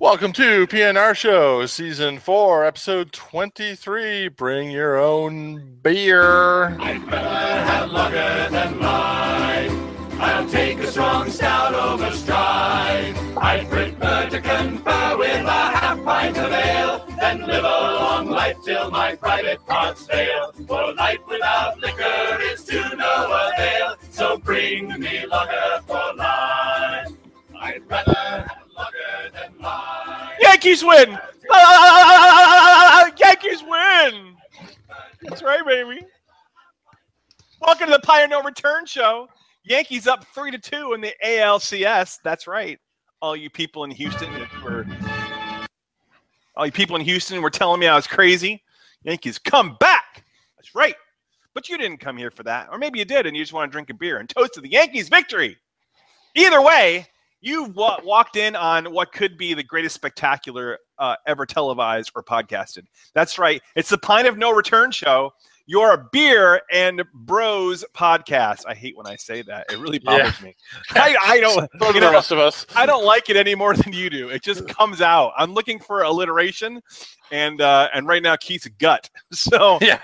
Welcome to PNR Show, Season 4, Episode 23. Bring your own beer. I'd have lager than. I'll take a strong stout over stride. I prefer to confer with a half pint of ale than live a long life till my private parts fail. For life without liquor is to no avail. So bring me lager Yankees win! Yankees win! That's right, baby. Welcome to the Pint of No Return Show. Yankees up three to two in the ALCS. That's right. All you people in Houston were all you people in Houston were telling me I was crazy. Yankees come back. That's right. But you didn't come here for that. Or maybe you did and you just want to drink a beer and toast to the Yankees victory. Either way, you wa- walked in on what could be the greatest spectacular uh, ever televised or podcasted. That's right. It's the Pint of No Return show, your beer and bros podcast. I hate when I say that. It really bothers me. I, I don't. So do you the know, rest of us. I don't like it any more than you do. It just comes out. I'm looking for alliteration, and uh, and right now Keith's gut. So Yeah.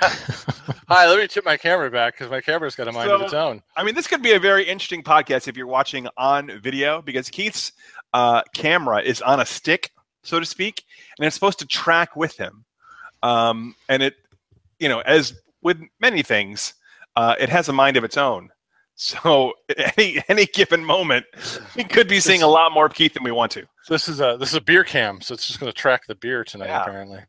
Hi, let me tip my camera back because my camera's got a mind of its own. I mean, this could be a very interesting podcast if you're watching on video because Keith's uh, camera is on a stick, so to speak, and it's supposed to track with him. Um, and it, you know, as with many things, uh, it has a mind of its own. So any any given moment, we could be seeing a lot more of Keith than we want to. This is a this is a beer cam, so it's just going to track the beer tonight. Yeah. Apparently,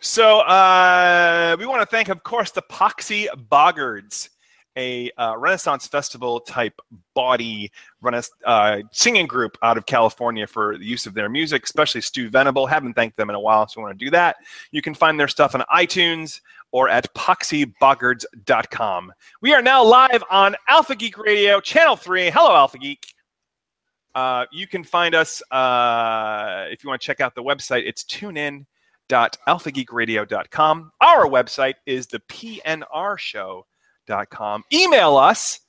So uh, we want to thank, of course, the Poxy Boggards, a uh, Renaissance Festival type body uh, singing group out of California for the use of their music, especially Stu Venable. Haven't thanked them in a while, so we want to do that. You can find their stuff on iTunes or at poxyboggards.com. We are now live on Alpha Geek Radio, Channel 3. Hello, Alpha Geek. Uh, you can find us uh, if you want to check out the website. It's tunein alphageekradio.com. Our website is the pnrshow.com. Email us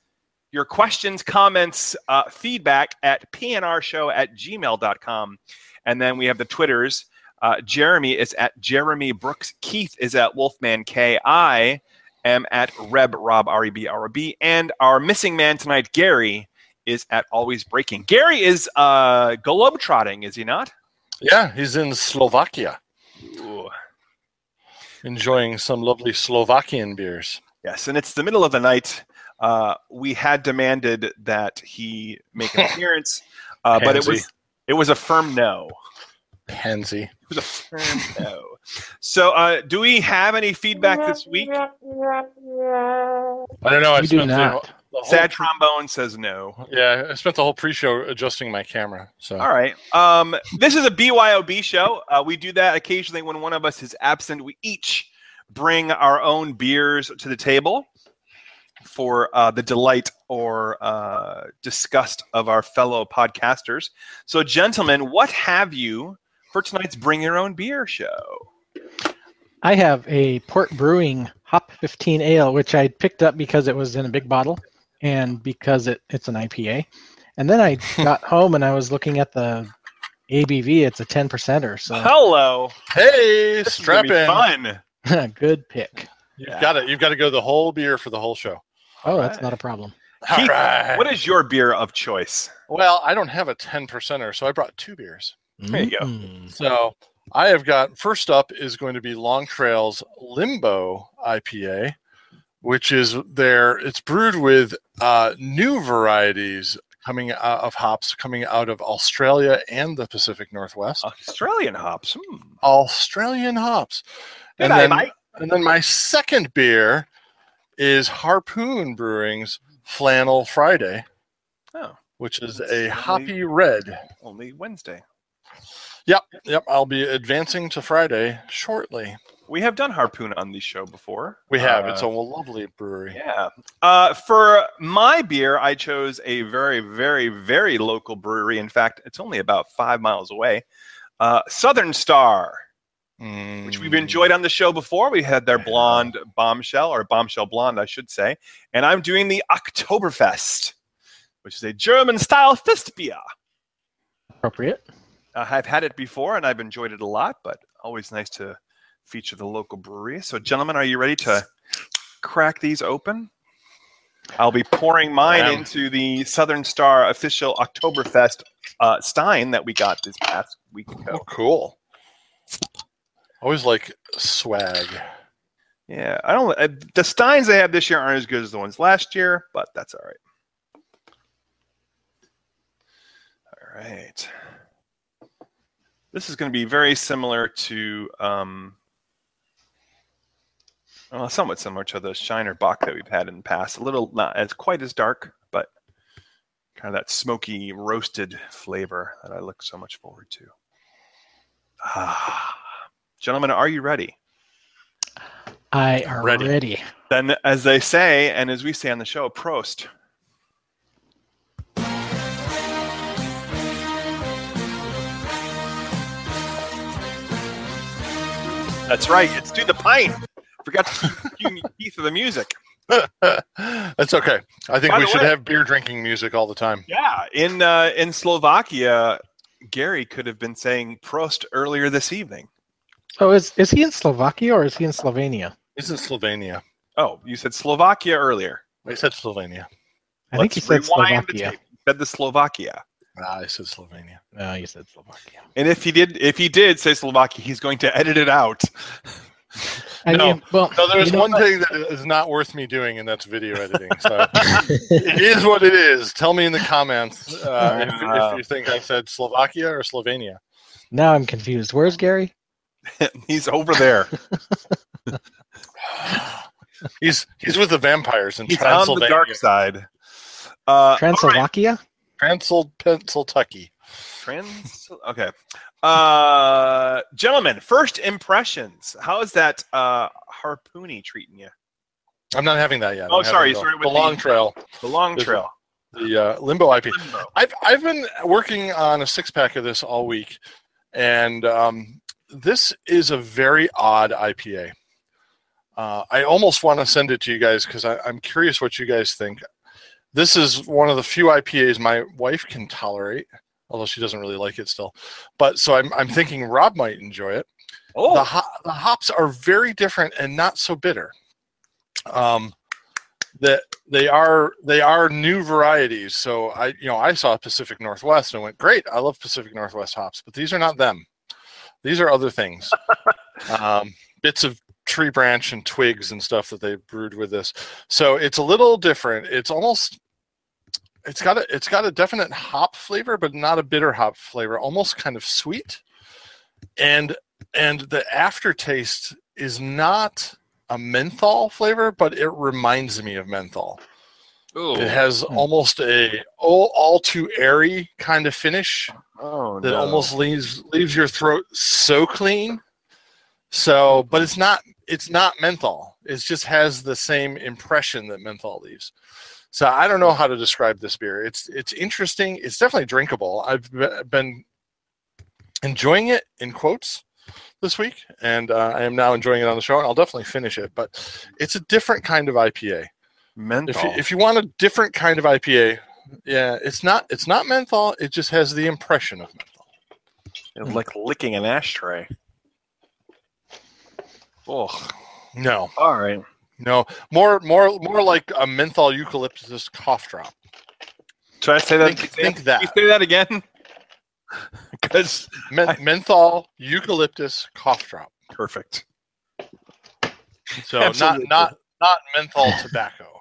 your questions, comments, uh, feedback at pnrshow at gmail.com. And then we have the Twitters. Uh, Jeremy is at Jeremy Brooks. Keith is at Wolfman K. I am at Reb Rob R E B R O B. And our missing man tonight, Gary, is at Always Breaking. Gary is uh, globetrotting, is he not? yeah, he's in Slovakia, Ooh. enjoying some lovely Slovakian beers. Yes, and it's the middle of the night. Uh, we had demanded that he make an appearance, uh, but it was it was a firm no. Pansy. It was a firm no. So, uh, do we have any feedback this week? I don't know. I We do spent the- not. the whole- Sad trombone says no. Yeah, I spent the whole pre-show adjusting my camera. So All right. Um, this is a BYOB show. Uh, we do that occasionally when one of us is absent. We each bring our own beers to the table for uh, the delight or uh, disgust of our fellow podcasters. So, gentlemen, what have you for tonight's Bring Your Own Beer show? I have a Port Brewing Hop 15 Ale, which I picked up because it was in a big bottle and because it, it's an IPA. And then I got home and I was looking at the ABV. It's a 10 percenter, so Hello. hey, This is strap gonna be fun. good pick. You've got it. You've got to go the whole beer for the whole show. Oh, All that's right. not a problem. Keith, All right. What is your beer of choice? Well, I don't have a 10 percenter, so I brought two beers. There you go. Mm. So I have got first up is going to be Long Trail's Limbo IPA, which is there. it's brewed with uh, new varieties coming out of hops coming out of Australia and the Pacific Northwest. Australian hops. Hmm. Australian hops. Good And eye, then, Mike. and then my second beer is Harpoon Brewing's Flannel Friday, Oh, which is That's a only- hoppy red. only Wednesday. Yep, yep. I'll be advancing to Friday shortly. We have done Harpoon on the show before. We have. Uh, it's a lovely brewery. Yeah. Uh, for my beer, I chose a very, very, very local brewery. In fact, it's only about five miles away. Uh, Southern Star, which we've Mm. enjoyed on the show before. We had their blonde bombshell, or bombshell blonde, I should say. And I'm doing the Oktoberfest, which is a German style fest beer. Appropriate. Uh, I've had it before and I've enjoyed it a lot, but always nice to feature the local brewery. So, gentlemen, are you ready to crack these open? I'll be pouring mine am. into the Southern Star official Oktoberfest uh, Stein that we got this past week Oh, cool. Always like swag. Yeah, I don't. The Steins they have this year aren't as good as the ones last year, but that's all right. All right. This is going to be very similar to, um, well, somewhat similar to the Shiner Bock that we've had in the past. A little not as quite as dark, but kind of that smoky roasted flavor that I look so much forward to. Ah, gentlemen, are you ready? I are Ready. ready. Then, as they say, and as we say on the show, Prost. That's right. It's do the pint. Forgot to cue Keith of the music. That's okay. I think By we should way- have beer drinking music all the time. Yeah, in uh, in Slovakia, Gary could have been saying Prost earlier this evening. Oh, is is he in Slovakia or is he in Slovenia? It's in Slovenia. Oh, you said Slovakia earlier. I said Slovenia. I think he Let's said rewind the Slovakia. tape. Said the Slovakia. Ah, I said Slovenia. No, you said Slovakia. And if he did, if he did say Slovakia, he's going to edit it out. I No. mean, well, No, there's one what? thing that is not worth me doing, and that's video editing. So it is what it is. Tell me in the comments uh, if, if you think I said Slovakia or Slovenia. now I'm confused. Where's Gary? he's over there. He's he's with the vampires in He's on the dark side. Uh, Translovakia? Transyl Pennsyltucky. Trans. Okay. Uh, gentlemen, first impressions. How is that uh, harpoony treating you? I'm not having that yet. Oh, I'm sorry, the, sorry, with the the- long trail, The long This trail. the uh, limbo IP. Limbo. I've I've been working on a six pack of this all week, and um, this is a very odd IPA. Uh, I almost want to send it to you guys because I'm curious what you guys think. This is one of the few IPAs my wife can tolerate, although she doesn't really like it still. But so I'm I'm thinking Rob might enjoy it. Oh, The, ho- the hops are very different and not so bitter. Um, that they are they are new varieties. So I you know I saw Pacific Northwest and went great. I love Pacific Northwest hops, but these are not them. These are other things. um, bits of tree branch and twigs and stuff that they brewed with this. So it's a little different. It's almost it's got a it's got a definite hop flavor, but not a bitter hop flavor. Almost kind of sweet, and and the aftertaste is not a menthol flavor, but it reminds me of menthol. Ooh. It has Hmm. almost a all, all too airy kind of finish oh that no. almost leaves leaves your throat so clean. So, but it's not it's not menthol. It just has the same impression that menthol leaves. So I don't know how to describe this beer. It's it's interesting. It's definitely drinkable. I've been enjoying it in quotes this week, and uh, I am now enjoying it on the show. And I'll definitely finish it. But it's a different kind of IPA. Menthol. If you, if you want a different kind of IPA, yeah, it's not it's not menthol. It just has the impression of menthol. It's like licking an ashtray. Oh, No, all right. no, more more more like a menthol eucalyptus cough drop. Should I say that? Think- think that. Can you say that again? Because Men- menthol eucalyptus cough drop. perfect. So Absolutely. not not not menthol tobacco.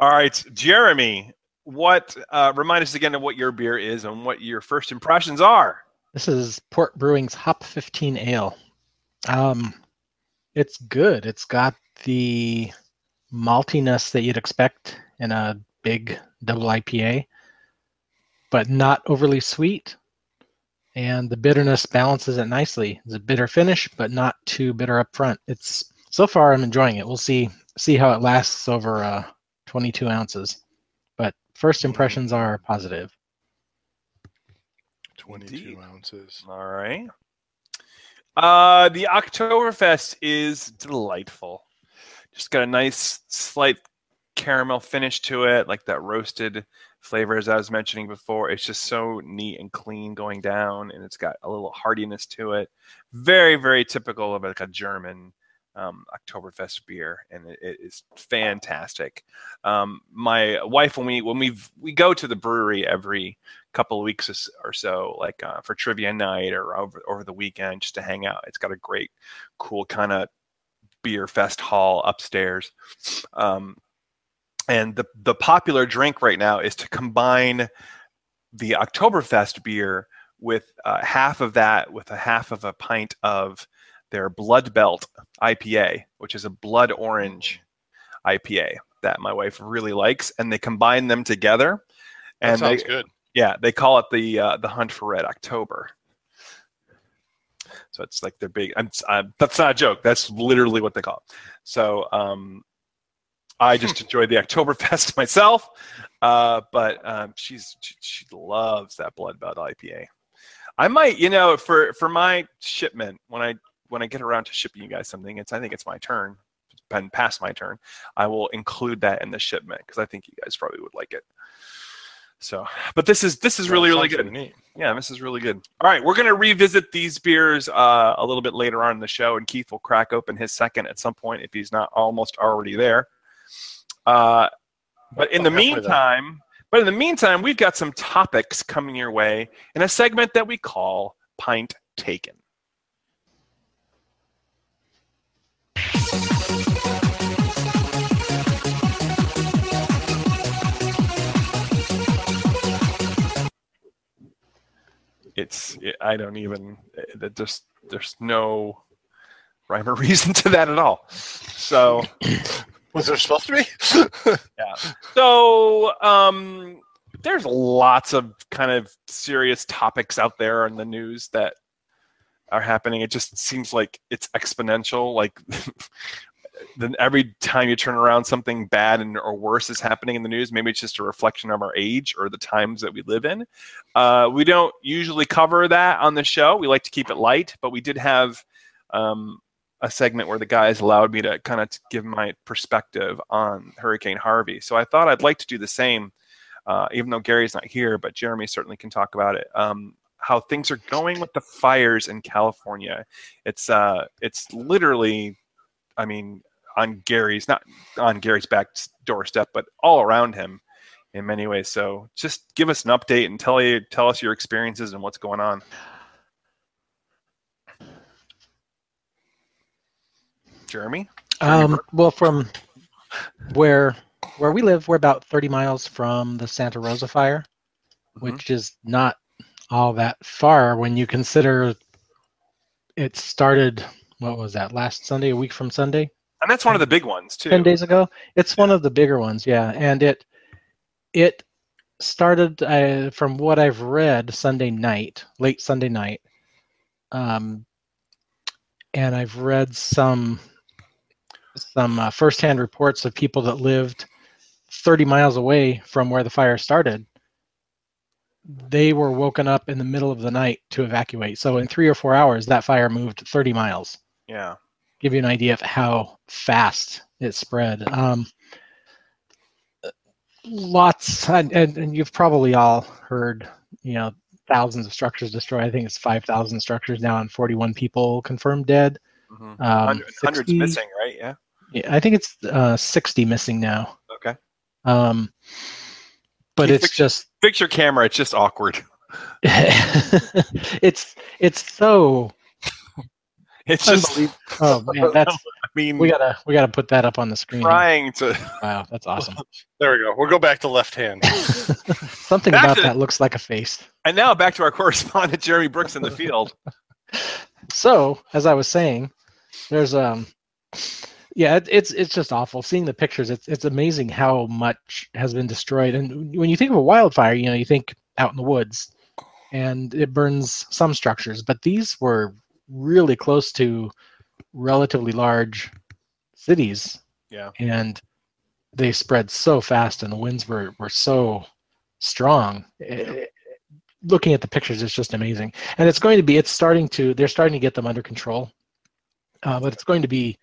All right, Jeremy. What uh, remind us again of what your beer is and what your first impressions are? This is Port Brewing's Hop 15 Ale. Um, it's good. It's got the maltiness that you'd expect in a big double IPA, but not overly sweet. And the bitterness balances it nicely. It's a bitter finish, but not too bitter up front. It's so far I'm enjoying it. We'll see see how it lasts over uh, 22 ounces. But first impressions are positive. Twenty-two Indeed. ounces. All right. Uh, the Oktoberfest is delightful. Just got a nice, slight caramel finish to it, like that roasted flavor, as I was mentioning before. It's just so neat and clean going down, and it's got a little heartiness to it. Very, very typical of like a German um, Oktoberfest beer, and it, it is fantastic. Um, my wife, when we when we we go to the brewery every couple of weeks or so, like uh, for trivia night or over over the weekend, just to hang out. It's got a great, cool kind of beer fest hall upstairs. Um, and the the popular drink right now is to combine the Oktoberfest beer with uh, half of that with a half of a pint of their Blood Belt IPA, which is a blood orange IPA that my wife really likes, and they combine them together. That And they, sounds good. yeah, they call it the uh, the Hunt for Red October. So it's like their big. I'm, I'm, that's not a joke. That's literally what they call it. So um, I just enjoyed the Oktoberfest myself, uh, but um, she's she, she loves that Blood Belt IPA. I might, you know, for for my shipment when I when I get around to shipping you guys something, it's I think it's my turn. It's been past my turn. I will include that in the shipment because I think you guys probably would like it. So, but this is this is really really good. Neat. Yeah, this is really good. All right, we're going to revisit these beers uh, a little bit later on in the show, and Keith will crack open his second at some point if he's not almost already there. Uh, but in the meantime, but in the meantime, we've got some topics coming your way in a segment that we call Pint Taken. It's I don't even that just there's no rhyme or reason to that at all. So Was there supposed to be? yeah. So um, there's lots of kind of serious topics out there in the news that are happening. It just seems like it's exponential. Like then every time you turn around, something bad and or worse is happening in the news. Maybe it's just a reflection of our age or the times that we live in. Uh, we don't usually cover that on the show. We like to keep it light, but we did have um, a segment where the guys allowed me to kind of give my perspective on Hurricane Harvey. So I thought I'd like to do the same, uh, even though Gary's not here, but Jeremy certainly can talk about it. Um, how things are going with the fires in California. It's uh, it's literally, I mean, on Gary's not on Gary's back doorstep, but all around him in many ways. So just give us an update and tell you tell us your experiences and what's going on. Jeremy? Um, well, from where where we live, we're about 30 miles from the Santa Rosa fire, Mhm. which is not all that far when you consider it started. What was that? Last Sunday, a week from Sunday, And that's one of the big ones too. 10 days ago. It's one of the bigger ones, yeah. And it it started uh, from what I've read Sunday night, late Sunday night. Um, and I've read some some uh, firsthand reports of people that lived 30 miles away from where the fire started. They were woken up in the middle of the night to evacuate. So in three or four hours, that fire moved 30 miles Yeah. Give you an idea of how fast it spread. Um, lots, and, and, and you've probably all heard, you know, thousands of structures destroyed. I think it's 5,000 structures now and 41 people confirmed dead. hmm Um, Hundred, hundreds 60 missing, right? Yeah. Yeah, I think it's uh, 60 missing now. Okay. Um, but it's picture- just Fix your camera. It's just awkward. it's it's so It's just. Oh man, that's I mean, we gotta we gotta put that up on the screen. trying to. Wow, that's awesome. There we go. We'll go back to left hand. Something Back about to- that looks like a face. And now back to our correspondent Jeremy Brooks in the field. So, as I was saying, there's um, yeah, it, it's it's just awful seeing the pictures. It's it's amazing how much has been destroyed. And when you think of a wildfire, you know, you think out in the woods, and it burns some structures, but these were really close to relatively large cities, Yeah. and they spread so fast, and the winds were were so strong. Eh, looking at the pictures, it's just amazing and it's going to be it's starting to they're starting to get them under control uh, but it's going to be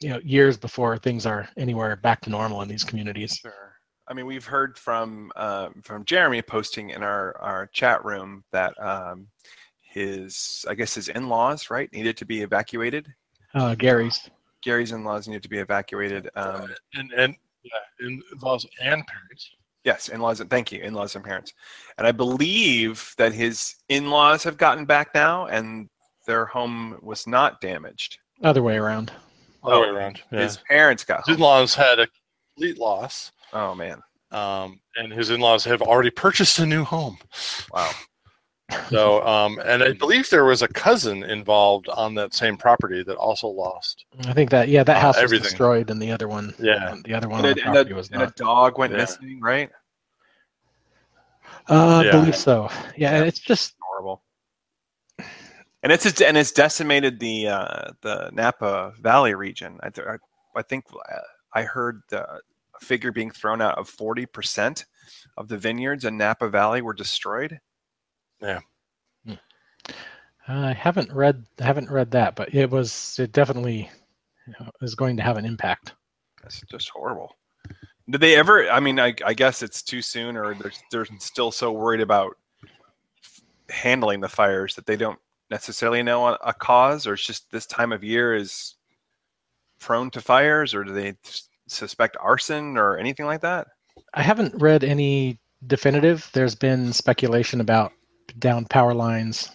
you know years before things are anywhere back to normal in these communities Sure. I mean, we've heard from uh, from Jeremy posting in our our chat room that um, his I guess his in-laws right needed to be evacuated. Uh, Gary's. Gary's in-laws needed to be evacuated. Um, and and yeah, in laws and parents. yes, in-laws. and Thank you, in-laws and parents. And I believe that his in-laws have gotten back now, and their home was not damaged. Other way around. Other Oh, way around. Yeah. His parents got. His in-laws had a complete loss, Oh man! um, and his in-laws have already purchased a new home. Wow. So, um, and I believe there was a cousin involved on that same property that also lost. I think that yeah, that Uh, house was destroyed, and the other one, Yeah. the other one And, on a, the and, a, was and a dog went Yeah. missing, right? Uh, Yeah. I believe so. Yeah, and it's just horrible. And it's and it's decimated the uh, the Napa Valley region. I, th- I, I think uh, I heard the figure being thrown out of forty percent of the vineyards in Napa Valley were destroyed. Hmm. I haven't read I haven't read that, but it was it definitely you know, is going to have an impact. That's just horrible. Did they ever? I mean, I, I guess it's too soon, or they're they're still so worried about handling the fires that they don't necessarily know a, a cause, or it's just this time of year is prone to fires, or do they s- suspect arson or anything like that? I haven't read any definitive. There's been speculation about down power lines,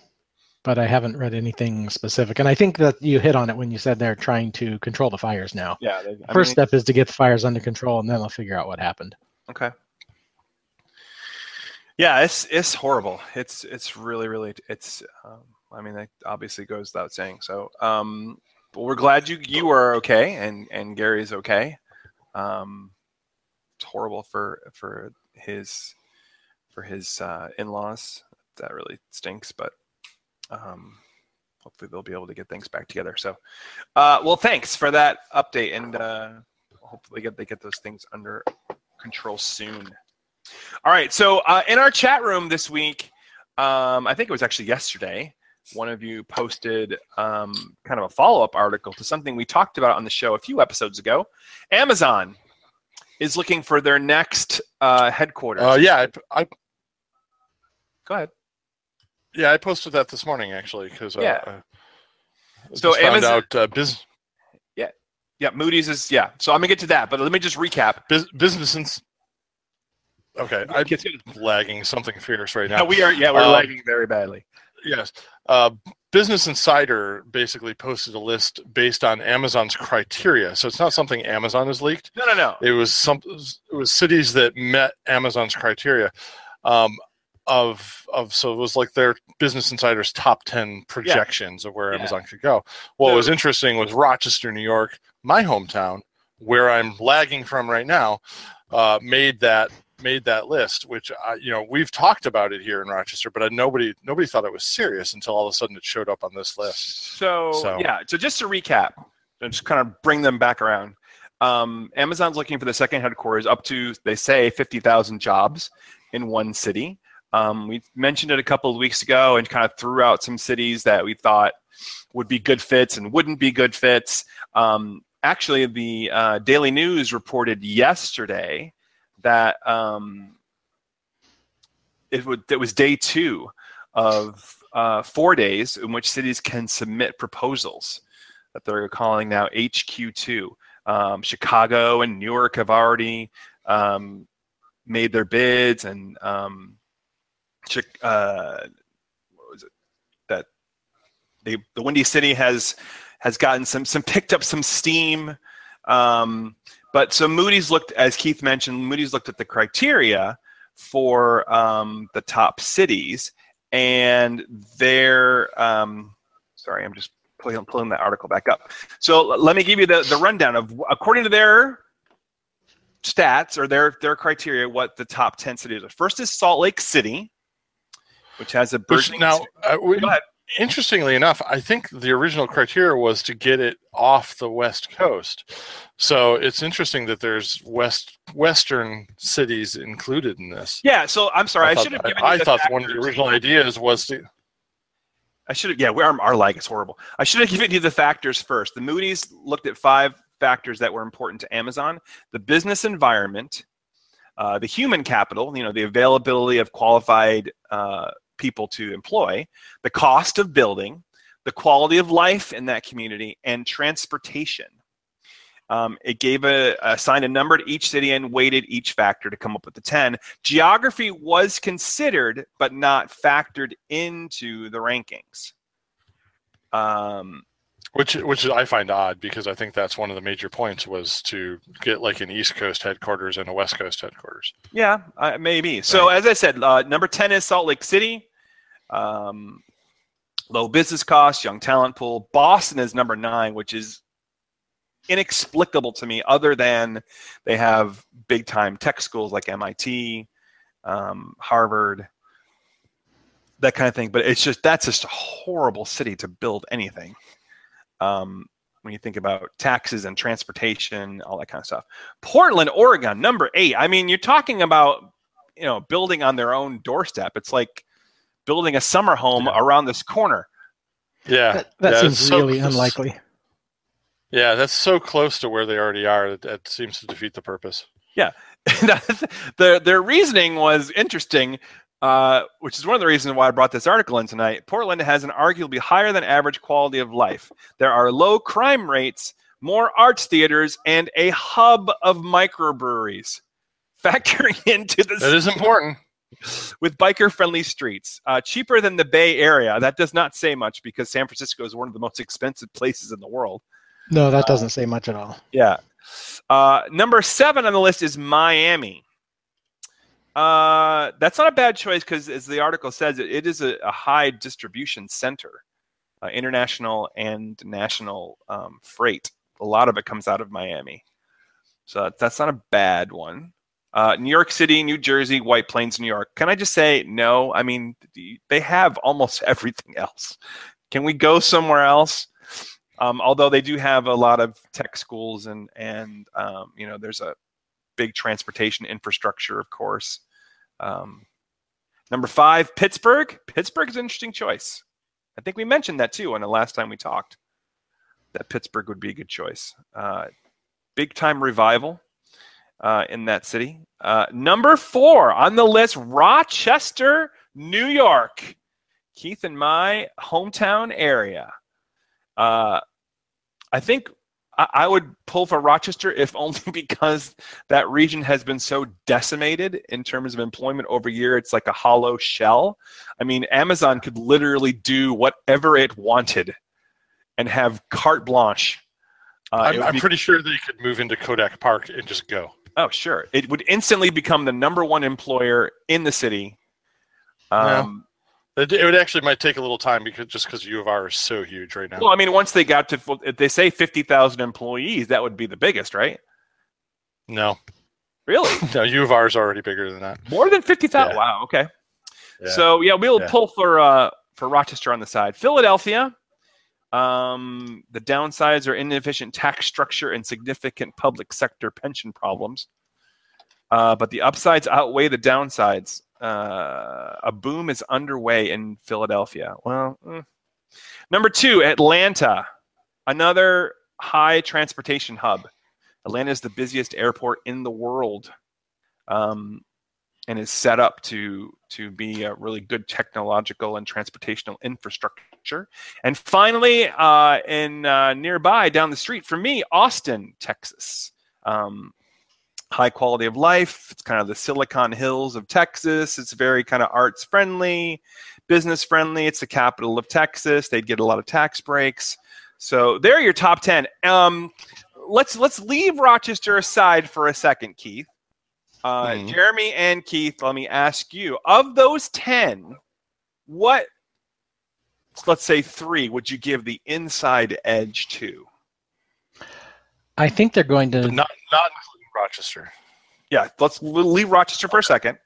but I haven't read anything specific. And I think that you hit on it when you said they're trying to control the fires now. Yeah. They, First mean, step is to get the fires under control, and then they'll figure out what happened. Okay. Yeah, it's it's horrible. It's it's really really it's. Um, I mean, that obviously goes without saying. So, um, but we're glad you you are okay and and Gary's okay. Um, it's horrible for for his for his uh, in-laws. That really stinks, but um, hopefully they'll be able to get things back together. So, uh, well, thanks for that update, and uh, hopefully get they get those things under control soon. All right. So uh, in our chat room this week, um, I think it was actually yesterday, one of you posted um, kind of a follow up article to something we talked about on the show a few episodes ago. Amazon is looking for their next uh, headquarters. Uh, yeah, I, I Go ahead. Yeah I posted that this morning actually because uh, Yeah. I So Amazon- out uh, business Yeah, yeah. Moody's is yeah. So I'm gonna get to that, but let me just recap. bus- business and okay I'm lagging something fierce right now. we are. Yeah, we're Um, lagging very badly. Yes. Uh, Business Insider basically posted a list based on Amazon's criteria. So it's not something Amazon has leaked. No, no, no. It was some. It was cities that met Amazon's criteria. Um, of of so it was like their Business Insider's top ten projections of where Yeah. Amazon could go. What So- was interesting was Rochester, New York, my hometown, where I'm lagging from right now, uh, made that made that list. Which I, you know we've talked about it here in Rochester, but I, nobody nobody thought it was serious until all of a sudden it showed up on this list. So, So- yeah, so just to recap, and just kind of bring them back around. Um, Amazon's looking for the second headquarters up to they say fifty thousand jobs in one city. Um, we mentioned it a couple of weeks ago and kind of threw out some cities that we thought would be good fits and wouldn't be good fits. Um, actually, the uh, Daily News reported yesterday that um, it, it was day two of uh, four days in which cities can submit proposals that they're calling now HQ2. Um, Chicago and Newark have already um, made their bids, and um, Chi- uh, what was it that they, the Windy City has has gotten some some picked up some steam. Um, but so Moody's looked, as Keith mentioned, Moody's looked at the criteria for um, the top cities, and they're um, sorry, I'm just pulling, pulling that article back up. So let me give you the, the rundown of according to their stats or their their criteria, what the top ten cities are. First is Salt Lake City, which has a burgeoning. now, uh, we- interestingly enough, I think the original criteria was to get it off the west coast. So it's interesting that there's west western cities included in this. yeah, so I'm sorry, I, thought, should have I, given. you I the thought one of the original ideas was to. I should have. Yeah, we, our, our lag is horrible. I should have given you the factors first. The Moody's looked at five factors that were important to Amazon: the business environment, uh, the human capital, you know, the availability of qualified uh, people to employ, the cost of building, the quality of life in that community, and transportation. Um, it gave a assigned a number to each city and weighted each factor to come up with the 10. Geography was considered, but not factored into the rankings. Um, Which which I find odd because I think that's one of the major points was to get like an East Coast headquarters and a West Coast headquarters. Yeah, uh, maybe. So as I said, uh, number ten is Salt Lake City. Um, low business costs, young talent pool. Boston is number nine, which is inexplicable to me. Other than they have big time tech schools like MIT, um, Harvard, that kind of thing. But it's just that's just a horrible city to build anything. Um, when you think about taxes and transportation, all that kind of stuff. Portland, Oregon, number eight. I mean, you're talking about you know building on their own doorstep. It's like building a summer home Yeah. around this corner. Yeah, That, that yeah, seems it's so really unlikely. Yeah, that's so close to where they already are that, that seems to defeat the purpose. Yeah, their their reasoning was interesting, uh, which is one of the reasons why I brought this article in tonight. Portland has an arguably higher than average quality of life. There are low crime rates, more arts theaters, and a hub of microbreweries. Factoring into this, That is important. With biker friendly streets. Uh, cheaper than the Bay Area. That does not say much because San Francisco is one of the most expensive places in the world. No, that doesn't say much at all. Yeah. Uh, number seven on the list is Miami. Uh, that's not a bad choice because, as the article says, it, it is a, a high distribution center, uh, international and national um, freight. A lot of it comes out of Miami. So that's not a bad one. Uh, New York City, New Jersey, White Plains, New York. Can I just say no? I mean, they have almost everything else. Can we go somewhere else? Um, although they do have a lot of tech schools and and um, you know there's a big transportation infrastructure, of course. Um, number five, Pittsburgh. Pittsburgh is an interesting choice. I think we mentioned that too on the last time we talked. That Pittsburgh would be a good choice. Uh, big time revival uh, in that city. Uh, number four on the list, Rochester, New York. Keith and my hometown area. Uh, I think I, I would pull for Rochester if only because that region has been so decimated in terms of employment over year. It's like a hollow shell. I mean, Amazon could literally do whatever it wanted and have carte blanche. Uh, I'm, I'm be- pretty sure they could move into Kodak Park and just go. Oh, sure. It would instantly become the number one employer in the city. Um, It, it would actually might take a little time because just because U of R is so huge right now. Well, I mean, once they got to, if they say 50,000 employees, that would be the biggest, right? no, Really? no, U of R is already bigger than that. More than 50,000? Yeah. Wow, okay. Yeah. So, yeah, we'll Yeah. pull for uh, for Rochester on the side. Philadelphia, um, the downsides are inefficient tax structure and significant public sector pension problems. Uh, but the upsides outweigh the downsides. Uh, a boom is underway in Philadelphia. Well, mm. number two, Atlanta, another high transportation hub. Atlanta is the busiest airport in the world, um, and is set up to to be a really good technological and transportational infrastructure. And finally, uh, in uh, nearby down the street from me, Austin, Texas. Um, high quality of life. It's kind of the Silicon Hills of Texas. It's very kind of arts friendly, business friendly. It's the capital of Texas. They'd get a lot of tax breaks. So there are your top ten. Um, let's let's leave Rochester aside for a second, Keith. Uh, Mhm. Jeremy and Keith, let me ask you: of those ten, what let's say three would you give the inside edge to? I think they're going But to. not not including Rochester. Yeah, let's leave Rochester for a second.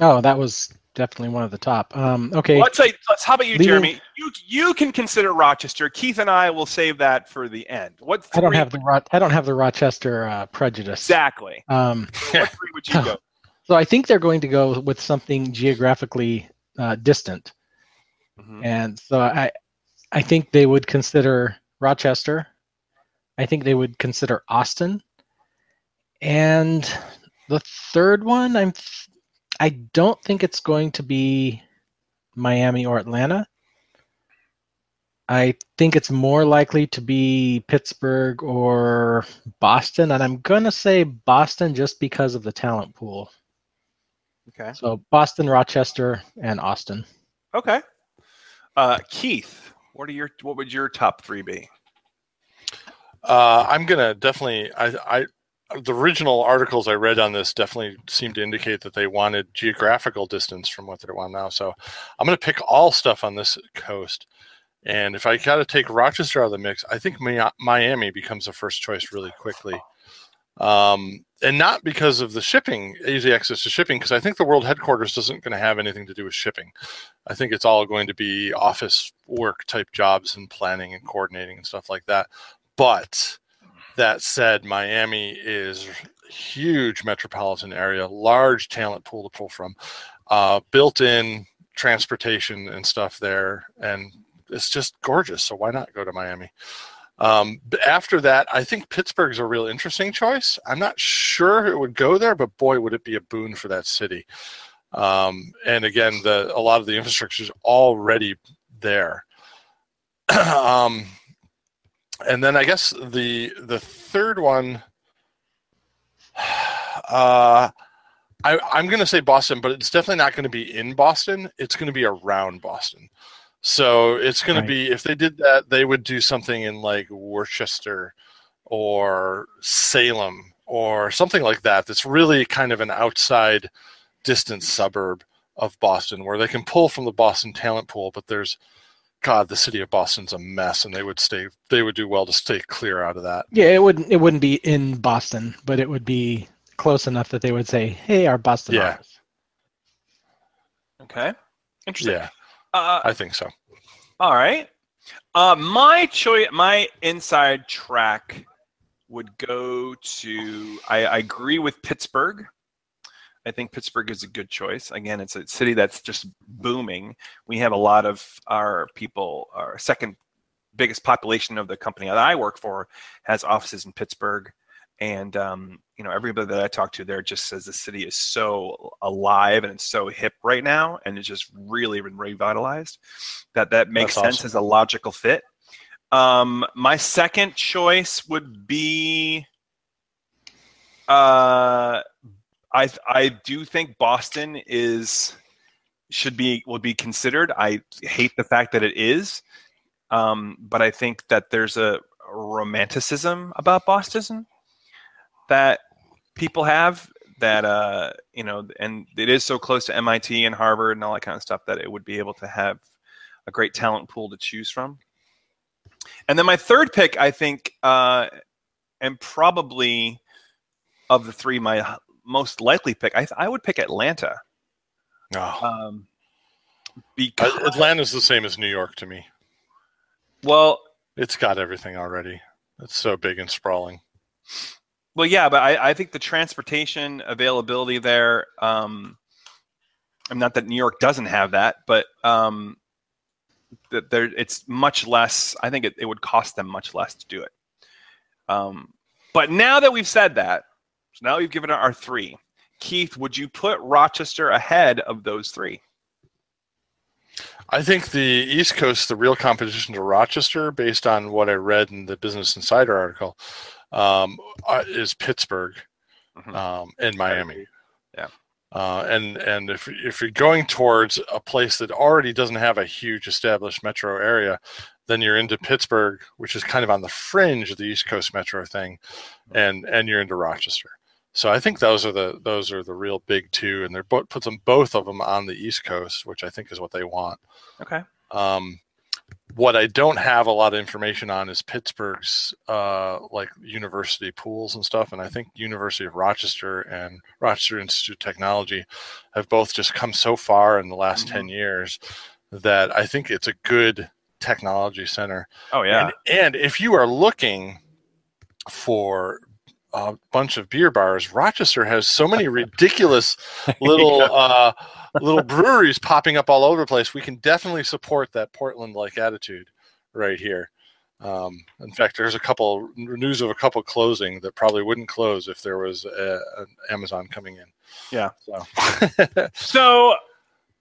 Oh, that was definitely one of the top. Um, okay, Let's say, let's. How about you, Leaving- Jeremy? You you can consider Rochester. Keith and I will save that for the end. What I don't have the Ro- I don't have the Rochester uh, prejudice. exactly? Um, What three would you go? so I think they're going to go with something geographically uh, distant, Mhm. and so I I think they would consider Rochester. I think they would consider Austin, and The third one, I'm I don't think it's going to be Miami or Atlanta. I think it's more likely to be Pittsburgh or Boston, and I'm gonna say Boston just because of the talent pool. Okay. So Boston, Rochester, and Austin. Okay. Uh, Keith, what are your what would your top three be? Uh, I'm gonna definitely. I, I the original articles I read on this definitely seem to indicate that they wanted geographical distance from what they want now. So I'm gonna pick all stuff on this coast. And if I got to take Rochester out of the mix, I think Miami becomes a first choice really quickly. Um, and not because of the shipping, easy access to shipping, because I think the world headquarters isn't going to have anything to do with shipping. I think it's all going to be office work type jobs and planning and coordinating and stuff like that. But that said, Miami is huge metropolitan area, large talent pool to pull from, uh, built-in transportation and stuff there, and it's just gorgeous. So why not go to Miami? Um, after that, I think Pittsburgh's a real interesting choice. I'm not sure it would go there, but boy, would it be a boon for that city. Um, and again, the a lot of the infrastructure is already there. um, and then I guess the the third one, uh, I, I'm going to say Boston, but it's definitely not going to be in Boston. It's going to be around Boston. So it's going right. to be if they did that, they would do something in like Worcester or Salem or something like that. That's really kind of an outside distance suburb of Boston where they can pull from the Boston talent pool, but there's God, the city of Boston's a mess, and they would stay. They would do well to stay clear out of that. Yeah, it wouldn't. It wouldn't be in Boston, but it would be close enough that they would say, "Hey, our Boston yeah. office." Okay, interesting. Yeah. Uh, I think so. All right. Uh, my choice, my inside track would go to. I, I agree with Pittsburgh. I think Pittsburgh is a good choice. Again, it's a city that's just booming. We have a lot of our people, our second biggest population of the company that I work for has offices in Pittsburgh and um, you know everybody that I talk to there just says the city is so alive and it's so hip right now, and it's just really been revitalized. That that makes That's sense awesome. as a logical fit. Um, my second choice would be, uh, I I do think Boston is should be would be considered. I hate the fact that it is, um, but I think that there's a romanticism about Boston that people have that uh, you know, and it is so close to MIT and Harvard and all that kind of stuff that it would be able to have a great talent pool to choose from. And then my third pick, I think, uh, and probably of the three, my most likely pick, I, I would pick Atlanta. Oh. Um, because Atlanta's the same as New York to me. Well, it's got everything already. It's so big and sprawling. Well, yeah, but I, I think the transportation availability there. Um, I'm not that New York doesn't have that, but um, that there it's much less. I think it, it would cost them much less to do it. Um, but now that we've said that, so now we've given our three. Keith, would you put Rochester ahead of those three? I think the East Coast, the real competition to Rochester, based on what I read in the Business Insider article, um, uh, is Pittsburgh mm-hmm. um, and Miami. Yeah. Uh, and and if if you're going towards a place that already doesn't have a huge established metro area, then you're into Pittsburgh, which is kind of on the fringe of the East Coast metro thing, mm-hmm. and and you're into Rochester. So I think those are the those are the real big two, and they're both puts them both of them on the East Coast, which I think is what they want. Okay. Um, what I don't have a lot of information on is Pittsburgh's uh, like university pools and stuff, and I think University of Rochester and Rochester Institute of Technology have both just come so far in the last mm-hmm. ten years that I think it's a good technology center. Oh yeah, and, and if you are looking for a bunch of beer bars. Rochester has so many ridiculous little yeah. uh, little breweries popping up all over the place. We can definitely support that Portland like attitude right here. Um, in fact, there's a couple news of a couple closing that probably wouldn't close if there was a, an Amazon coming in. Yeah. So So,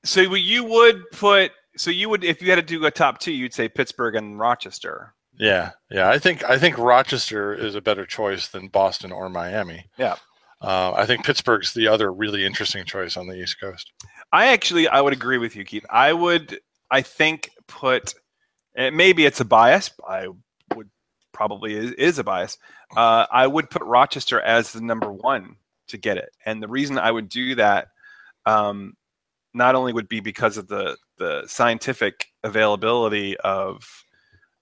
so you would put. So you would, if you had to do a top two, you'd say Pittsburgh and Rochester. Yeah, yeah. I think I think Rochester is a better choice than Boston or Miami. Yeah. Uh, I think Pittsburgh's the other really interesting choice on the East Coast. I actually, I would agree with you, Keith. I would, I think, put. Maybe it's a bias. I would probably is, is a bias. Uh, I would put Rochester as the number one to get it, and the reason I would do that, um, not only would be because of the the scientific availability of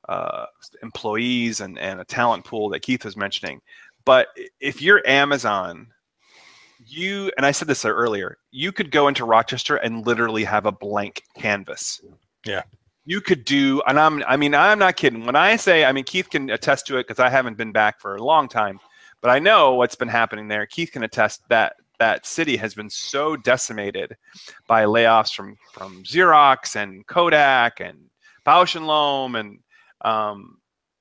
uh, employees and, and a talent pool that Keith was mentioning, but if you're Amazon, you and I said this earlier, you could go into Rochester and literally have a blank canvas. Yeah. You could do, and I'm, I mean, I'm not kidding. When I say, I mean, Keith can attest to it because I haven't been back for a long time, but I know what's been happening there. Keith can attest that that city has been so decimated by layoffs from from Xerox and Kodak and Bausch and Lomb, and um,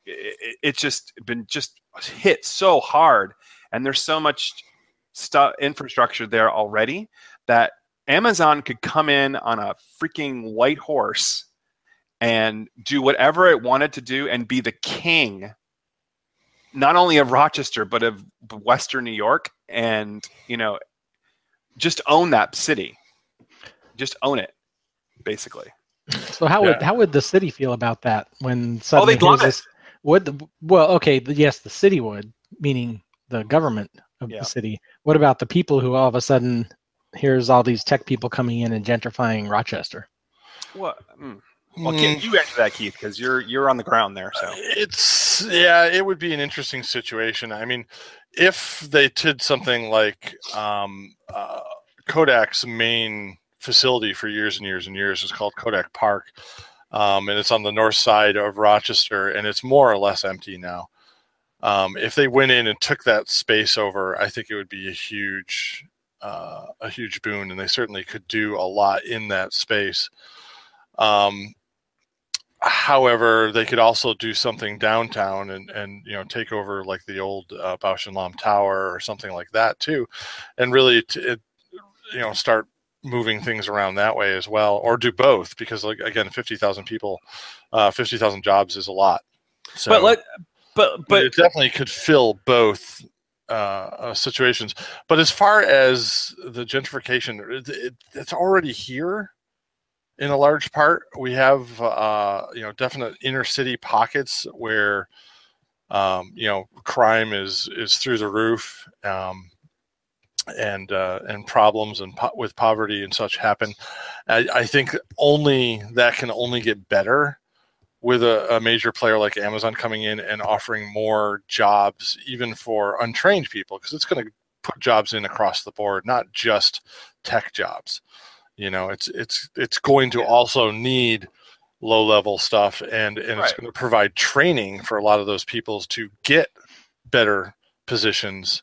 it, it's just been just hit so hard. And there's so much stuff infrastructure there already that Amazon could come in on a freaking white horse and do whatever it wanted to do and be the king not only of Rochester but of Western New York and you know just own that city just own it basically So how would how would the city feel about that when suddenly Oh, they'd love here's this- would the, well okay the, yes the city would meaning the government of Yeah. the city. What about the people who all of a sudden here's all these tech people coming in and gentrifying Rochester? what mm. well Keith, you answer that Keith because you're you're on the ground there so It's yeah, it would be an interesting situation. I mean, if they did something like um, uh, Kodak's main facility for years and years and years is called Kodak Park, um, and it's on the north side of Rochester, and it's more or less empty now. Um, if they went in and took that space over, I think it would be a huge, uh, a huge boon, and they certainly could do a lot in that space. Um, however, they could also do something downtown and, and you know take over like the old uh, Bausch and Lomb Tower or something like that too, and really t- it, you know start moving things around that way as well, or do both because like again, fifty thousand people, uh, fifty thousand jobs is a lot. So, but let but but but it definitely could fill both uh, uh, situations. But as far as the gentrification, it, it, it's already here in a large part. We have uh, you know definite inner city pockets where um, you know crime is is through the roof. Um, and uh, and problems and po- with poverty and such happen. I, I think only that can only get better with a, a major player like Amazon coming in and offering more jobs, even for untrained people, because it's going to put jobs in across the board, not just tech jobs. You know, it's it's it's going to also need low level stuff, and and it's going to provide training for a lot of those people to get better positions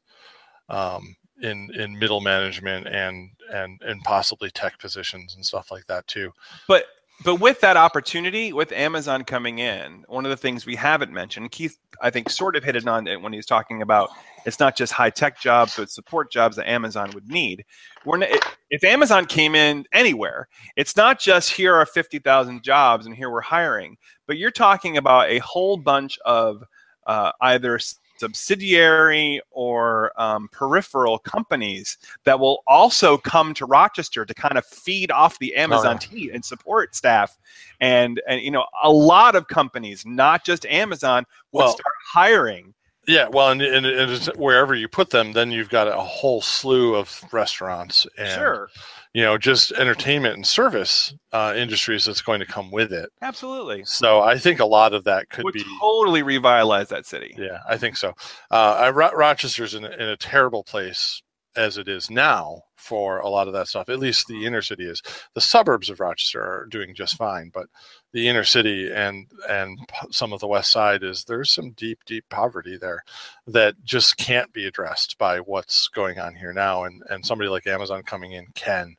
um, in in middle management and and and possibly tech positions and stuff like that too. But but with that opportunity, with Amazon coming in, one of the things we haven't mentioned, Keith, I think, sort of hit it on it when he was talking about it's not just high tech jobs, but support jobs that Amazon would need. We're if Amazon came in anywhere, it's not just here are fifty thousand jobs and here we're hiring, but you're talking about a whole bunch of uh, either subsidiary or um, peripheral companies that will also come to Rochester to kind of feed off the Amazon team and support staff. And, and you know, a lot of companies, not just Amazon, will Well- start hiring. Yeah, well, and, and, and wherever you put them, then you've got a whole slew of restaurants and Sure, you know just entertainment and service uh, industries that's going to come with it. absolutely. So I think a lot of that could Would be. totally revitalize that city. Yeah, I think so. Uh, I, Ro- Rochester's in, in a terrible place as it is now for a lot of that stuff. At least the inner city is. The suburbs of Rochester are doing just fine, but the inner city and and some of the west side is there's some deep, deep poverty there that just can't be addressed by what's going on here now. And and somebody like Amazon coming in can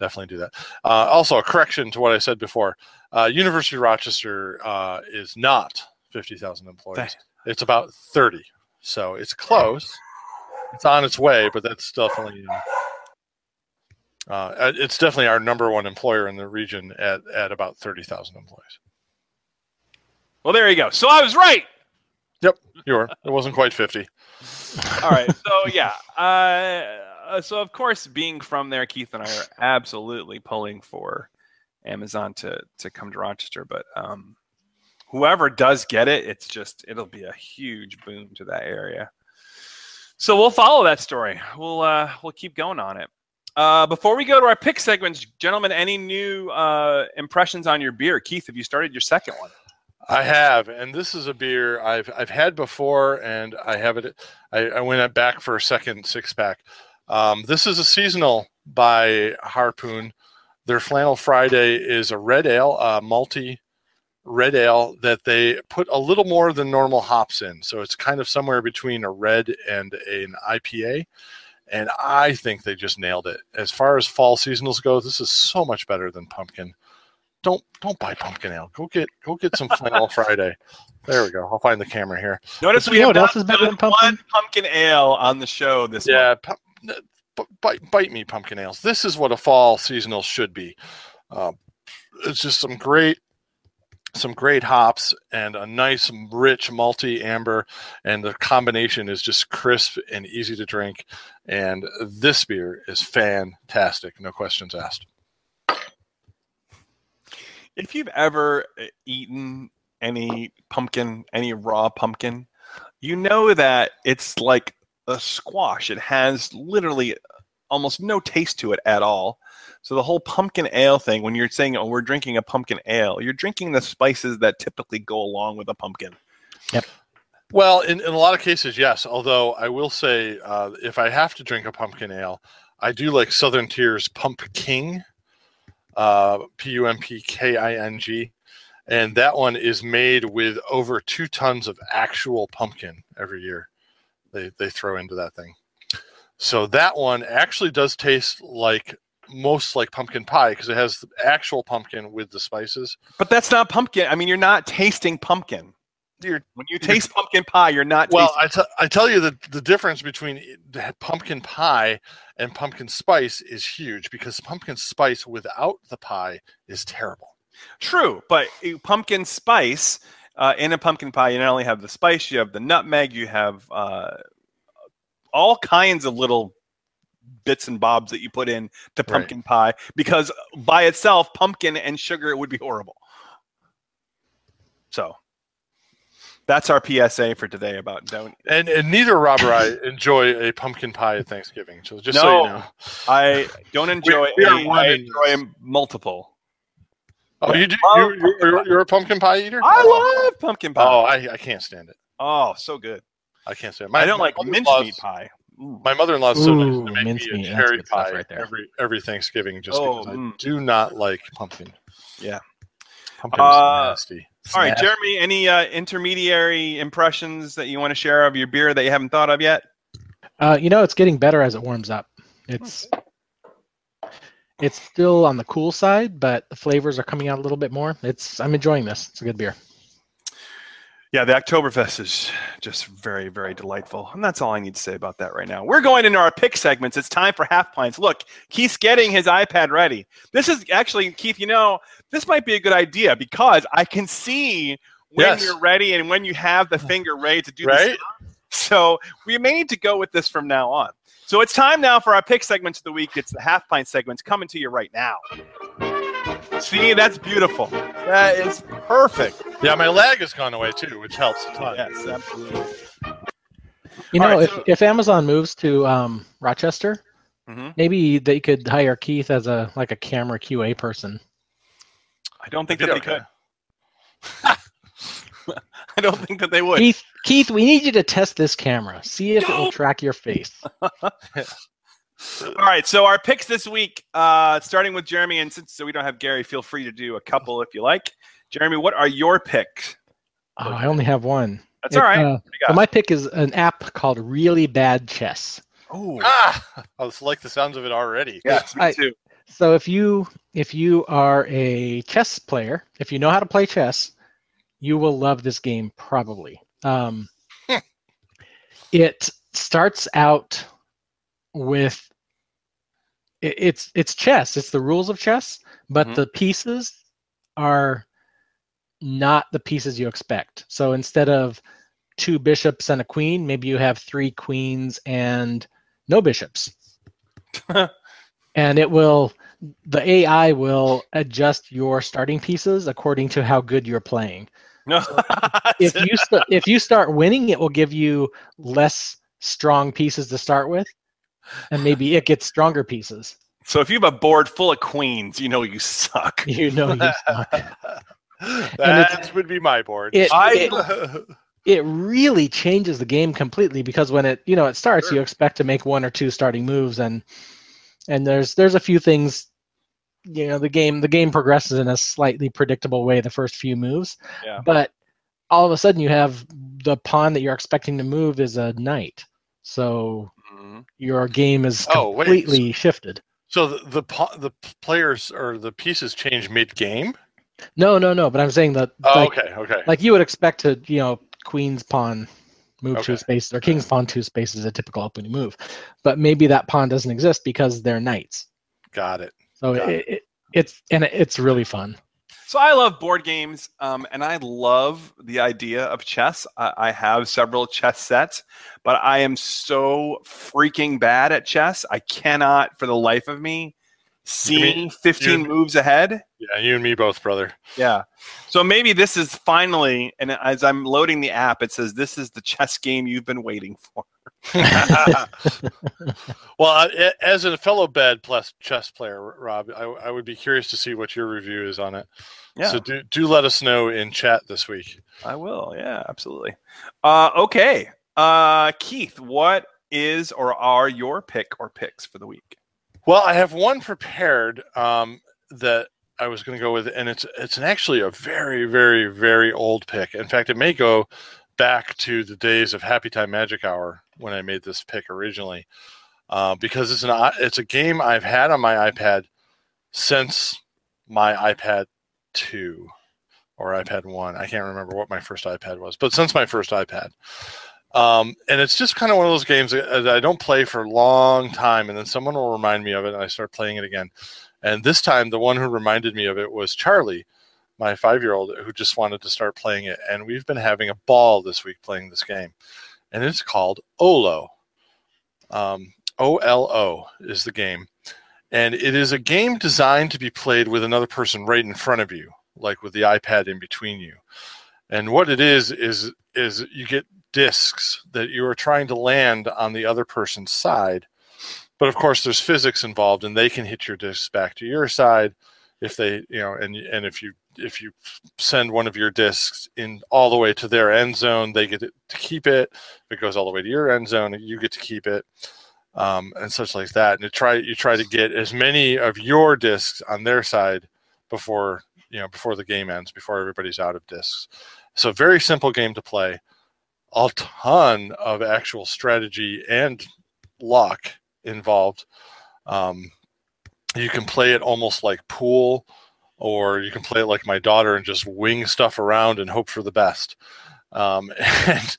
definitely do that. Uh, also, a correction to what I said before: uh, University of Rochester uh, is not fifty thousand employees. It's about thirty, so it's close. It's on its way, but that's definitely. Uh, uh, it's definitely our number one employer in the region at, at about thirty thousand employees. Well, there you go. So I was right. Yep, you were. It wasn't quite fifty. All right. So yeah. Uh, so of course, being from there, Keith and I are absolutely pulling for Amazon to to come to Rochester. But um, whoever does get it, it's just it'll be a huge boom to that area. So we'll follow that story. We'll uh, we'll keep going on it. Uh, before we go to our pick segments, gentlemen, any new uh, impressions on your beer? Keith, have you started your second one? I have, and this is a beer I've I've had before, and I have it. I, I went back for a second six pack. Um, this is a seasonal by Harpoon. Their Flannel Friday is a red ale, a malty red ale that they put a little more than normal hops in, so it's kind of somewhere between a red and an IPA. And I think they just nailed it. As far as fall seasonals go, this is so much better than pumpkin don't don't buy pumpkin ale. Go get go get some flannel Friday. There we go. I'll find the camera here. Notice You we have else not is better done than pumpkin? one pumpkin ale on the show this month. Yeah, pu- b- bite bite me pumpkin ales. This is what a fall seasonal should be. Uh, it's just some great some great hops and a nice rich malty amber and the combination is just crisp and easy to drink and this beer is fantastic no questions asked If you've ever uh, eaten any pumpkin, any raw pumpkin, you know that it's like a squash. It has literally almost no taste to it at all. So the whole pumpkin ale thing, when you're saying, "Oh, we're drinking a pumpkin ale," you're drinking the spices that typically go along with a pumpkin. Yep. Well, in, in a lot of cases, yes. Although I will say, uh, if I have to drink a pumpkin ale, I do like Southern Tier's Pump King, uh, P U M P K I N G. And that one is made with over two tons of actual pumpkin every year. They, they throw into that thing. So that one actually does taste like most like pumpkin pie because it has the actual pumpkin with the spices. But that's not pumpkin. I mean, you're not tasting pumpkin. You're When you taste pumpkin pie, you're not. Well, tasting I, t- I tell you the, the difference between the pumpkin pie and pumpkin spice is huge because pumpkin spice without the pie is terrible. True, but pumpkin spice uh, in a pumpkin pie, you not only have the spice, you have the nutmeg, you have uh, all kinds of little bits and bobs that you put in to Right. pumpkin pie because by itself, pumpkin and sugar it would be horrible. So that's our PSA for today about don't. And, and neither Rob or I enjoy a pumpkin pie at Thanksgiving. So just so you know. I don't enjoy. we are a- I enjoy multiple. Oh, you do? You, you're, you're a pumpkin pie eater? I love pumpkin pie. Oh, I, I can't stand it. Oh, so good. I can't stand it. I don't like mother-in-law's- mincemeat pie. Ooh. My mother-in-law's so nice to make me mincemeat, a that's cherry good pie right there. every every Thanksgiving just Oh, because mm. I do not like pumpkin. Yeah. Pumpkin Uh, is nasty. It's All right, nasty. Jeremy, any uh, intermediary impressions that you want to share of your beer that you haven't thought of yet? Uh, you know, it's getting better as it warms up. It's it's still on the cool side, but the flavors are coming out a little bit more. It's I'm enjoying this. It's a good beer. Yeah, the Oktoberfest is just very, very delightful. And that's all I need to say about that right now. We're going into our pick segments. It's time for half pints. Look, Keith's getting his iPad ready. This is actually, Keith, you know, this might be a good idea because I can see when Yes. you're ready and when you have the finger ready to do Right? this. So we may need to go with this from now on. So it's time now for our pick segments of the week. It's the half pint segments coming to you right now. See, that's beautiful. That is perfect. Yeah, my lag has gone away too, which helps a ton. Yes, absolutely. You All know, right, if, so- if Amazon moves to um, Rochester, Mhm. maybe they could hire Keith as a like a camera QA person. I don't think It'd that they okay. could. I don't think that they would. Keith, Keith, we need you to test this camera. See if it will track your face. All right, so our picks this week, uh, starting with Jeremy, and since we don't have Gary, feel free to do a couple if you like. Jeremy, what are your picks? Oh, I only have one. That's It, all right. uh, What do you got? so my pick is an app called Really Bad Chess. Oh, Ah, I like the sounds of it already. yes, me I- too. So if you if you are a chess player, if you know how to play chess, you will love this game probably. Um, it starts out with it, it's it's chess. It's the rules of chess, but Mhm. the pieces are not the pieces you expect. So instead of two bishops and a queen, maybe you have three queens and no bishops. and it will the AI will adjust your starting pieces according to how good you're playing. No. If you st- if you start winning, it will give you less strong pieces to start with, and maybe it gets stronger pieces. so if you have a board full of queens, you know you suck. You know you suck. that would be my board. It, I- it it really changes the game completely because when it you know it starts, you expect to make one or two starting moves, and and there's there's a few things. You know the game the game progresses in a slightly predictable way the first few moves, Yeah. but all of a sudden you have the pawn that you're expecting to move is a knight, so Mhm. your game is Oh, wait, completely shifted. so the the the players or the pieces change mid game. No, no, no. But I'm saying that Oh, like, okay, okay. like you would expect to, you know, queen's pawn move two spaces or king's pawn two spaces is a typical opening move, but maybe that pawn doesn't exist because they're knights. Got it. So Got it, it, it's and it's really fun. So I love board games, um, and I love the idea of chess. I, I have several chess sets, but I am so freaking bad at chess. I cannot, for the life of me, see 15 you- moves ahead. Yeah, you and me both, brother. Yeah. So maybe this is finally, and as I'm loading the app, it says this is the chess game you've been waiting for. well, as a fellow bad plus chess player, Rob, I, I would be curious to see what your review is on it. Yeah, So do do let us know in chat this week. I will. Yeah, absolutely. Uh, okay. Uh, Keith, what is or are your pick or picks for the week? Well, I have one prepared um, that I was going to go with, and it's it's an actually a very very very old pick. In fact, it may go back to the days of Happy Time Magic Hour when I made this pick originally, uh, because it's an it's a game I've had on my iPad since my iPad two or iPad one. I can't remember what my first iPad was, but since my first iPad. Um, and it's just kind of one of those games that that I don't play for a long time, and then someone will remind me of it, and I start playing it again. And this time, the one who reminded me of it was Charlie, my five-year-old, who just wanted to start playing it. And we've been having a ball this week playing this game, and it's called Olo. Um, O L O is the game, and it is a game designed to be played with another person right in front of you, like with the iPad in between you. And what it is is is you get discs that you are trying to land on the other person's side. But of course, there's physics involved, and they can hit your discs back to your side if they, you know, and and if you if you send one of your discs in all the way to their end zone, they get to keep it. If it goes all the way to your end zone, you get to keep it, um, and such like that. And you try you try to get as many of your discs on their side before you know before the game ends, before everybody's out of discs. So very simple game to play a ton of actual strategy and luck involved. Um, you can play it almost like pool, or you can play it like my daughter and just wing stuff around and hope for the best. Um, and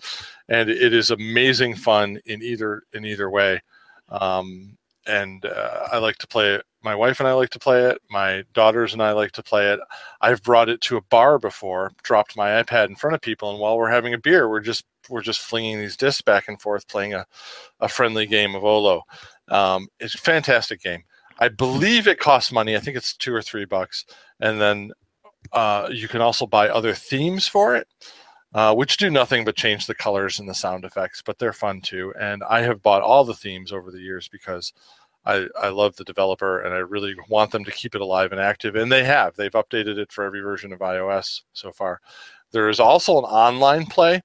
and it is amazing fun in either in either way. Um, and uh, I like to play it. My wife and I like to play it. My daughters and I like to play it. I've brought it to a bar before, dropped my iPad in front of people, and while we're having a beer, we're just we're just flinging these discs back and forth, playing a, a friendly game of Olo. Um, it's a fantastic game. I believe it costs money. I think it's two or three bucks, and then uh, you can also buy other themes for it, uh, which do nothing but change the colors and the sound effects, but they're fun too. And I have bought all the themes over the years because I, I love the developer and I really want them to keep it alive and active. And they have. They've updated it for every version of iOS so far. There is also an online play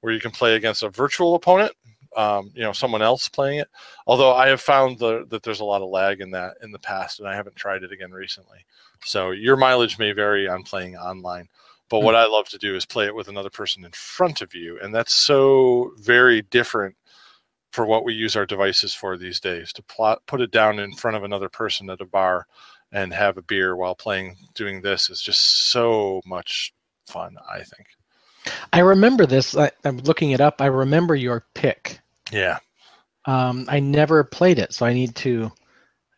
where you can play against a virtual opponent, um, you know, someone else playing it. Although I have found the, that there's a lot of lag in that in the past, and I haven't tried it again recently. So your mileage may vary on playing online. But what I love to do is play it with another person in front of you, and that's so very different for what we use our devices for these days. To plot, put it down in front of another person at a bar and have a beer while playing, doing this is just so much fun. I think. I remember this. I, I'm looking it up. I remember your pick. Yeah. Um, I never played it, so I need to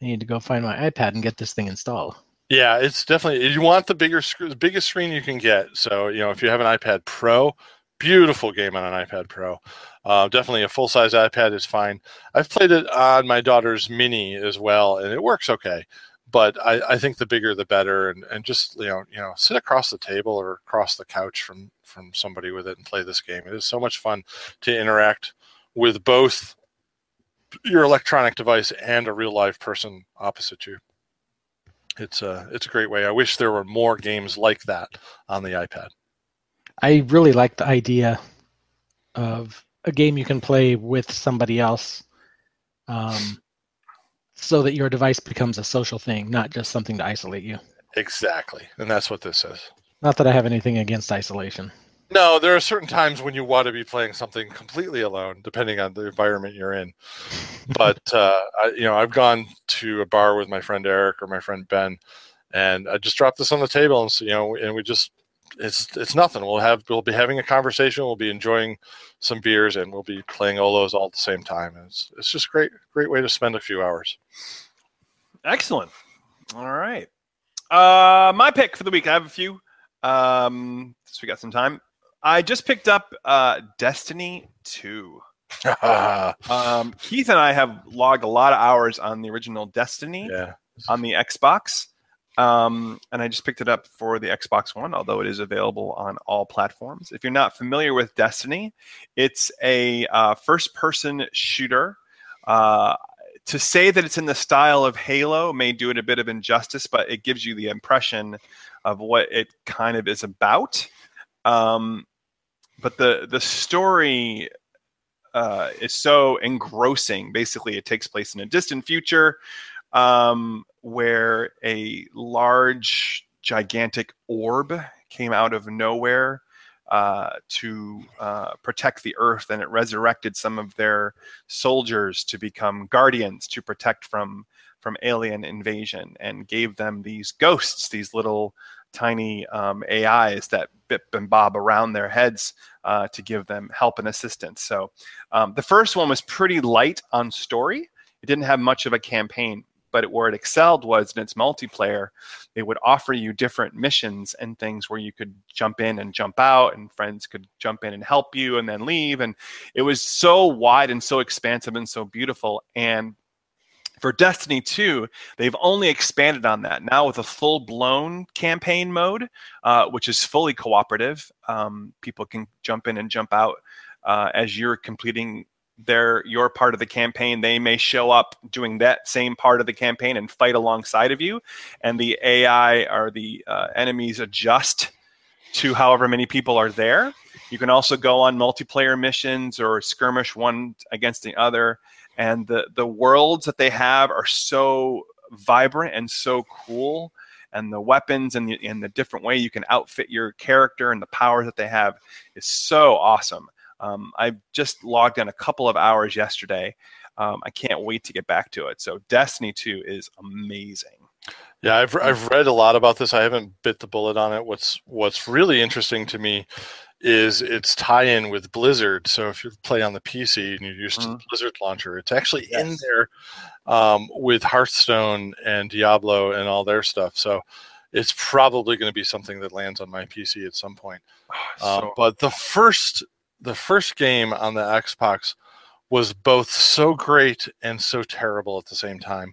I need to go find my iPad and get this thing installed. Yeah, it's definitely you want the bigger biggest screen you can get. So you know if you have an iPad Pro, beautiful game on an iPad Pro. Uh, definitely a full size iPad is fine. I've played it on my daughter's Mini as well, and it works okay. But I, I think the bigger the better, and, and just you know you know sit across the table or across the couch from from somebody with it and play this game. It is so much fun to interact with both your electronic device and a real live person opposite you. It's a it's a great way. I wish there were more games like that on the iPad. I really like the idea of a game you can play with somebody else, um, so that your device becomes a social thing, not just something to isolate you. Exactly, and that's what this is. Not that I have anything against isolation. No, there are certain times when you want to be playing something completely alone, depending on the environment you're in. But uh, I, you know, I've gone to a bar with my friend Eric or my friend Ben, and I just dropped this on the table, and so, you know, and we just it's it's nothing. We'll have we'll be having a conversation. We'll be enjoying some beers, and we'll be playing Olos all at the same time. And it's it's just great great way to spend a few hours. Excellent. All right. Uh, my pick for the week. I have a few. Um, so we got some time. I just picked up uh, Destiny 2. Um, Keith and I have logged a lot of hours on the original Destiny yeah, on the Xbox. Um, and I just picked it up for the Xbox One, although it is available on all platforms. If you're not familiar with Destiny, it's a uh, first person shooter. Uh, to say that it's in the style of Halo may do it a bit of injustice, but it gives you the impression of what it kind of is about. Um, but the the story uh, is so engrossing. Basically, it takes place in a distant future um, where a large, gigantic orb came out of nowhere uh, to uh, protect the Earth, and it resurrected some of their soldiers to become guardians to protect from from alien invasion, and gave them these ghosts, these little tiny um, AIs that bip and bob around their heads uh, to give them help and assistance. So um, the first one was pretty light on story. It didn't have much of a campaign, but where it excelled was in its multiplayer. They would offer you different missions and things where you could jump in and jump out, and friends could jump in and help you and then leave. And it was so wide and so expansive and so beautiful. And for Destiny 2, they've only expanded on that now with a full blown campaign mode, uh, which is fully cooperative. Um, people can jump in and jump out uh, as you're completing their your part of the campaign. They may show up doing that same part of the campaign and fight alongside of you, and the AI or the uh, enemies adjust to however many people are there. You can also go on multiplayer missions or skirmish one against the other and the the worlds that they have are so vibrant and so cool and the weapons and the, and the different way you can outfit your character and the powers that they have is so awesome um, i just logged in a couple of hours yesterday um, i can't wait to get back to it so destiny 2 is amazing Yeah, I've I've read a lot about this. I haven't bit the bullet on it. What's What's really interesting to me is its tie-in with Blizzard. So if you play on the PC and you're use the Mhm. Blizzard launcher, it's actually in there um, with Hearthstone and Diablo and all their stuff. So it's probably going to be something that lands on my PC at some point. Um, So- but the first the first game on the Xbox was both so great and so terrible at the same time.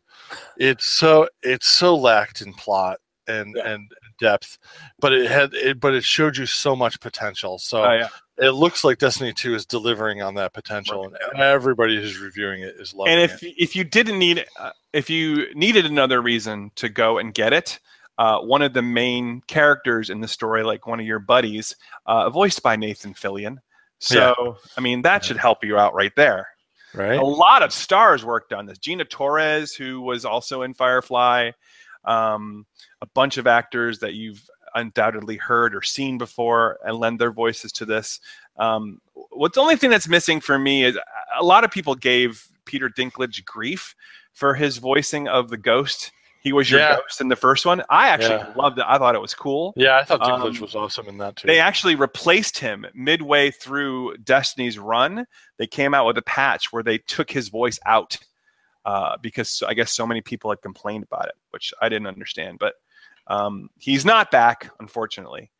It's so it's so lacked in plot and Yeah. and depth, but it had it but it showed you so much potential. So oh, yeah. it looks like Destiny 2 is delivering on that potential and everybody who's reviewing it is loving and if it. if you didn't need uh, if you needed another reason to go and get it uh, one of the main characters in the story like one of your buddies uh, voiced by nathan fillion so i mean that should help you out right there Right? a lot of stars worked on this gina torres who was also in firefly um, a bunch of actors that you've undoubtedly heard or seen before and lend their voices to this um, what's the only thing that's missing for me is a lot of people gave peter dinklage grief for his voicing of the ghost He was your Yeah. ghost in the first one. I actually Yeah. loved it. I thought it was cool. Yeah, I thought Dinklage Um, was awesome in that too. They actually replaced him midway through Destiny's run. They came out with a patch where they took his voice out uh, because I guess so many people had complained about it, which I didn't understand. But um, he's not back, unfortunately.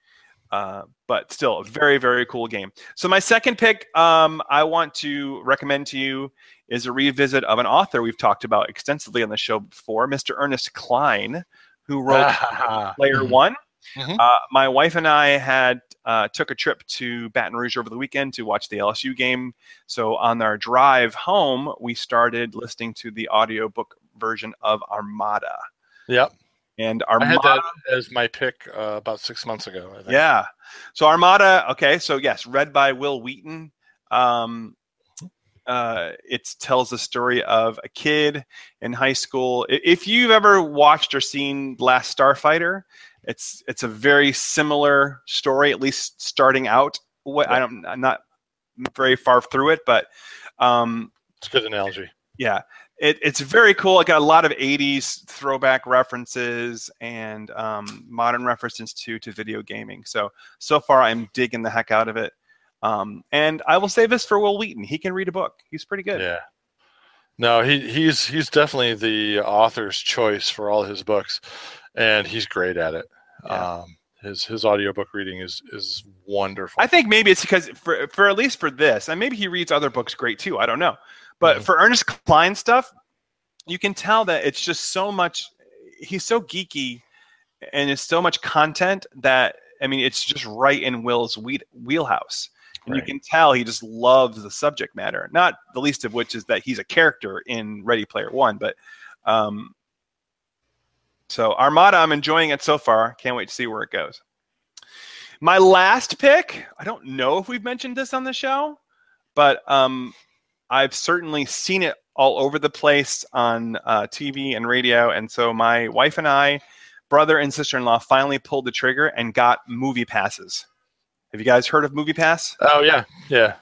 Uh, but still, a very, very cool game. So my second pick, um, I want to recommend to you is a revisit of an author we've talked about extensively on the show before, Mr. Ernest Cline, who wrote Player. One. Mhm. Uh, my wife and I had uh, took a trip to Baton Rouge over the weekend to watch the LSU game. So on our drive home, we started listening to the audiobook version of Armada. Yep. And I had Armada, that as my pick uh, about six months ago. I think. yeah. So Armada, okay. So yes, read by Wil Wheaton. Um, uh, it tells the story of a kid in high school. If you've ever watched or seen Last Starfighter, it's it's a very similar story, at least starting out. What I don't, I'm not very far through it, but um, It's a good analogy. yeah, it, it's very cool. It got a lot of '80s throwback references and um, modern references to to video gaming. So so far, I'm digging the heck out of it. Um, and I will say this for Wil Wheaton: he can read a book. He's pretty good. Yeah. No, he he's he's definitely the author's choice for all his books, and he's great at it. Yeah. Um, his his audiobook reading is is wonderful. I think maybe it's because for for at least for this, and maybe he reads other books great too. I don't know, but Mhm. for Ernest Cline stuff, you can tell that it's just so much. He's so geeky, and it's so much content that I mean, it's just right in Wil's wheat, wheelhouse. And you can tell he just loves the subject matter. Not the least of which is that he's a character in Ready Player One. But um, so Armada, I'm enjoying it so far. Can't wait to see where it goes. My last pick, I don't know if we've mentioned this on the show, but um, I've certainly seen it all over the place on uh, TV and radio. And so my wife and I, brother and sister in law, finally pulled the trigger and got movie passes. Have you guys heard of Movie Pass? Oh yeah, yeah.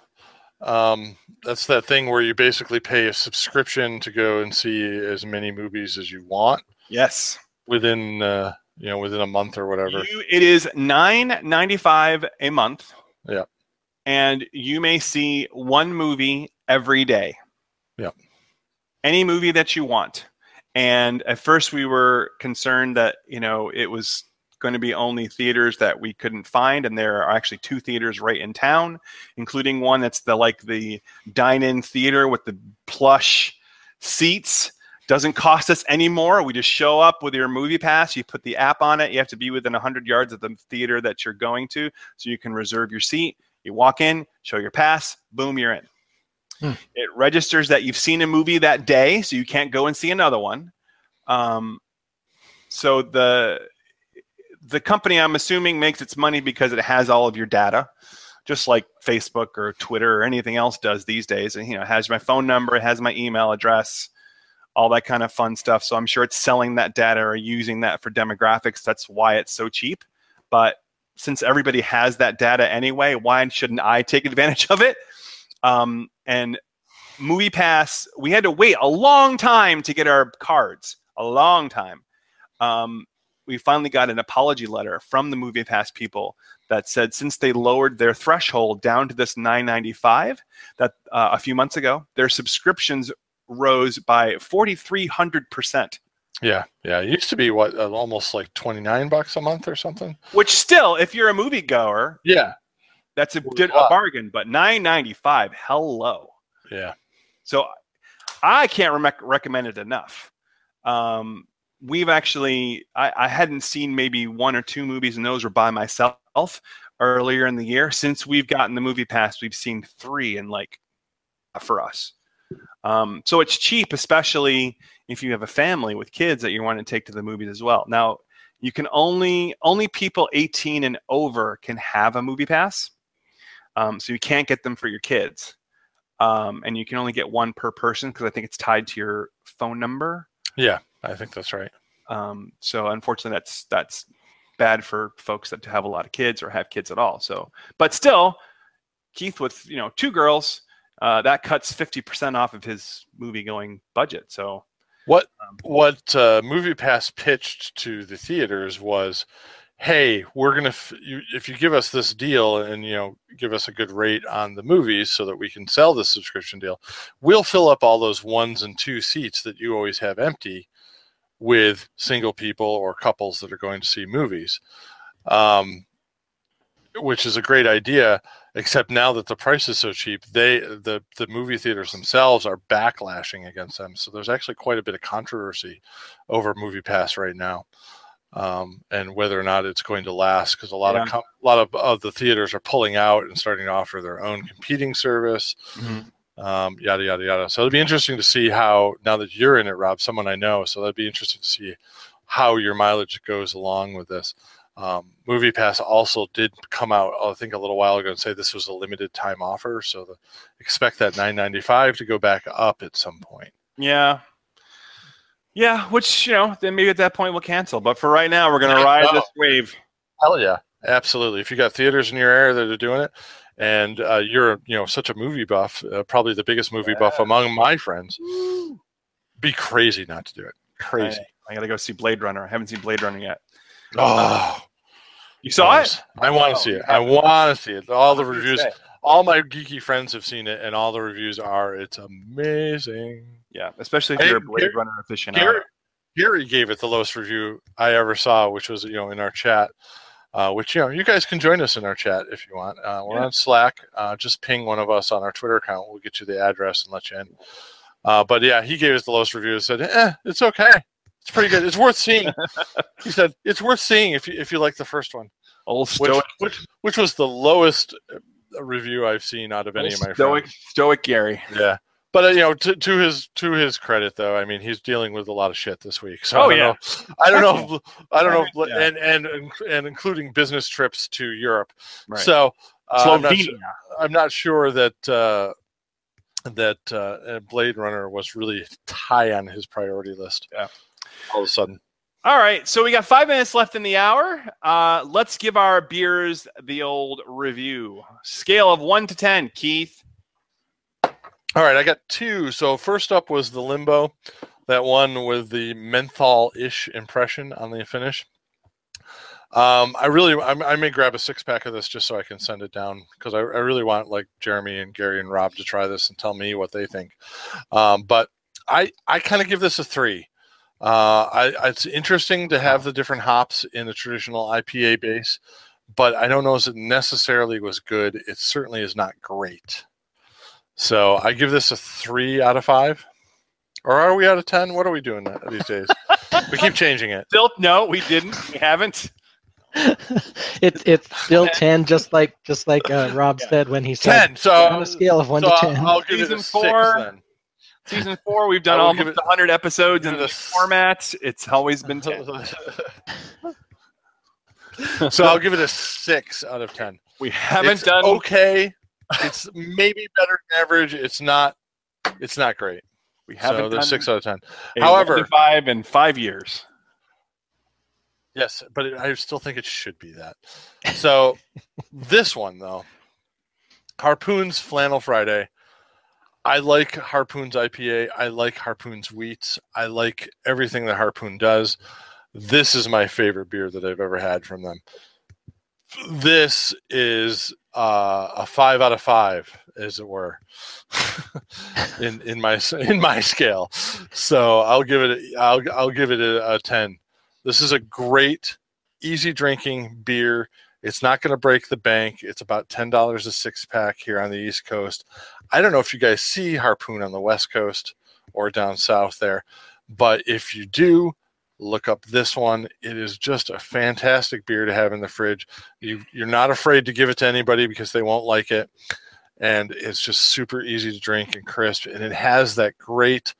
Um, that's that thing where you basically pay a subscription to go and see as many movies as you want Yes. Within uh, you know within a month or whatever. You, it is nine ninety five a month. Yeah. And you may see one movie every day. Yeah. Any movie that you want. And at first we were concerned that, you know, it was going to be only theaters that we couldn't find and there are actually two theaters right in town including one that's the like the dine-in theater with the plush seats doesn't cost us any more. We just show up with your movie pass. You put the app on it. You have to be within 100 yards of the theater that you're going to so you can reserve your seat. You walk in, show your pass, boom, you're in. Hmm. It registers that you've seen a movie that day, so you can't go and see another one. Um, so the the company, I'm assuming, makes its money because it has all of your data, just like Facebook or Twitter or anything else does these days. And you know, it has my phone number, it has my email address all that kind of fun stuff. So I'm sure it's selling that data or using that for demographics. That's why it's so cheap. But since everybody has that data anyway, why shouldn't I take advantage of it? Um, and Movie Pass, we had to wait a long time to get our cards, a long time. Um, we finally got an apology letter from the Movie Pass people that said since they lowered their threshold down to this 9.95 that uh, a few months ago, their subscriptions rose by 4,300%, Yeah, yeah. It used to be what uh, almost like twenty nine bucks a month or something. which still, if you're a moviegoer, Yeah, that's a, a bargain. But 9.95, hello. yeah. So I can't rec- recommend it enough. Um, we've actually, I, I hadn't seen maybe one or two movies, and those were by myself earlier in the year. Since we've gotten the movie pass, we've seen three, and like for us. Um, so it's cheap, especially if you have a family with kids that you want to take to the movies as well. Now, you can only only people 18 and over can have a movie pass, um, so you can't get them for your kids um, and you can only get one per person because I think it's tied to your phone number. Yeah, I think that's right. Um, so unfortunately, that's that's bad for folks that have a lot of kids or have kids at all. So, but still, Keith with you know two girls, uh, that cuts fifty percent off of his movie going budget. So What Um, what uh, Movie Pass pitched to the theaters was, "Hey, we're gonna f- you, if you give us this deal and you know give us a good rate on the movies so that we can sell this subscription deal, we'll fill up all those ones and two seats that you always have empty with single people or couples that are going to see movies." Um, which is a great idea except now that the price is so cheap they the the movie theaters themselves are backlashing against them. So there's actually quite a bit of controversy over movie pass right now um, and whether or not it's going to last because a lot of com- a lot of, of the theaters are pulling out and starting to offer their own competing service um, yada yada yada. So it'll be interesting to see how now that you're in it rob someone i know so that'd be interesting to see how your mileage goes along with this um, movie pass also did come out i think a little while ago and say this was a limited time offer so the, expect that 995 to go back up at some point Yeah. Yeah, which, you know, then maybe at that point we'll cancel. But for right now, we're going to Yeah, ride no. this wave. Hell yeah, absolutely. If you got theaters in your area that are doing it, and uh, you're you know such a movie buff, uh, probably the biggest movie buff among my friends, be crazy not to do it. Crazy. I got to go see Blade Runner. I haven't seen Blade Runner yet. Oh, You saw it? I want Oh, to see it. I want to see it. All the What did you reviews, all my geeky friends have seen it, and all the reviews are it's amazing. Yeah, especially if you're a Blade Gary- Runner aficionado. Gary, Gary gave it the lowest review I ever saw, which was you know in our chat. Uh, which you know you guys can join us in our chat if you want. Uh, we're Yeah. on Slack. Uh, just ping one of us on our Twitter account. We'll get you the address and let you in. Uh, but yeah, he gave us the lowest review. and Said, "Eh, it's okay. It's pretty good. It's worth seeing." he said, "It's worth seeing if you if you like the first one." Old Which, stoic, which which was the lowest uh, review I've seen out of any old of my stoic, friends. stoic Gary. Yeah. But uh, you know, to, to his to his credit, though, I mean, he's dealing with a lot of shit this week. So Oh, I don't yeah. know. I don't know. If, I don't know. If, Yeah. and and and including business trips to Europe. Right. So uh, I'm, not Slovenia. su- I'm not sure that uh, that uh, Blade Runner was really high on his priority list. Yeah. All of a sudden. All right, so we got five minutes left in the hour. Uh, let's give our beers the old review. Scale of one to ten, Keith. All right, I got two. So first up was the Limbo, that one with the menthol-ish impression on the finish. Um, I really, I, I may grab a six pack of this just so I can send it down because I, I really want like Jeremy and Gary and Rob to try this and tell me what they think. Um, but I, I kind of give this a three. Uh, I, it's interesting to have the different hops in the traditional IPA base, but I don't know if it necessarily was good. It certainly is not great. So I give this a three out of five. Or are we out of ten? What are we doing these days? we keep changing it. Still, no, we didn't. We haven't. it, it's still 10 just like just like uh, rob said when he said Ten. So on a scale of 1 so to I'll- 10 I'll give it Season a four. six then. Season four, we've done almost it- 100 episodes in this format. It's always been 10. so I'll give it a six out of ten. We haven't it's done. okay. It's maybe better than average. It's not. It's not great. We haven't there's done six out of ten. However- five in five years. Yes, but it, I still think it should be that. So this one though, Harpoon's Flannel Friday. I like Harpoon's IPA. I like Harpoon's wheats. I like everything that Harpoon does. This is my favorite beer that I've ever had from them. This is uh, a five out of five, as it were, in in my in my scale. So I'll give it a, I'll I'll give it a, a ten. This is a great, easy drinking beer. It's not going to break the bank. It's about ten dollars a six pack here on the East Coast. I don't know if you guys see Harpoon on the West Coast or down south there, but if you do, look up this one. It is just a fantastic beer to have in the fridge. You you're not afraid to give it to anybody because they won't like it, and it's just super easy to drink and crisp, and it has that great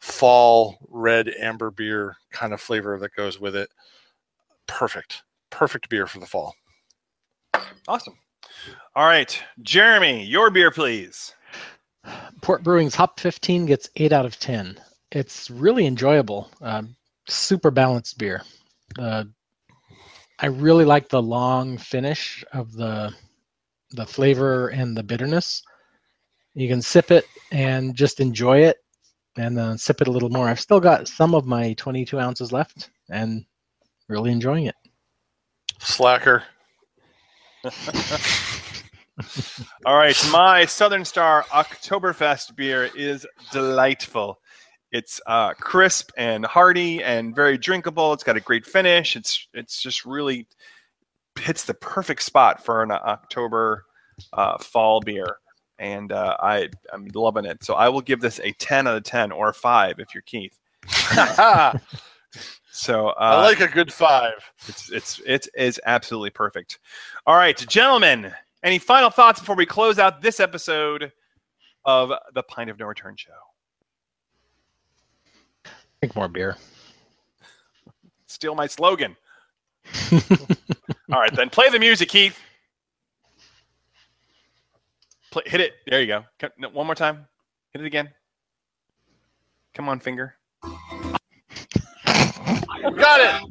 fall red amber beer kind of flavor that goes with it. Perfect, perfect beer for the fall. Awesome. All right, Jeremy, your beer, please. Port Brewing's Hop 15 gets 8 out of 10. It's really enjoyable. Um, super balanced beer. Uh, I really like the long finish of the the flavor and the bitterness. You can sip it and just enjoy it and uh, sip it a little more. I've still got some of my 22 ounces left, and really enjoying it. Slacker. All right, my Southern Star Oktoberfest beer is delightful. It's uh, crisp and hearty and very drinkable. It's got a great finish. It's it's just really hits the perfect spot for an October uh, fall beer, and uh, I I'm loving it. So I will give this a ten out of ten or a five if you're Keith. So uh, like a good five. it's it's it is absolutely perfect. All right, gentlemen, any final thoughts before we close out this episode of the Pint of No Return show? Drink more beer. Steal my slogan. All right, then play the music, Keith. Play, hit it. There you go. Come- no, one more time. Hit it again. Come on, finger. Got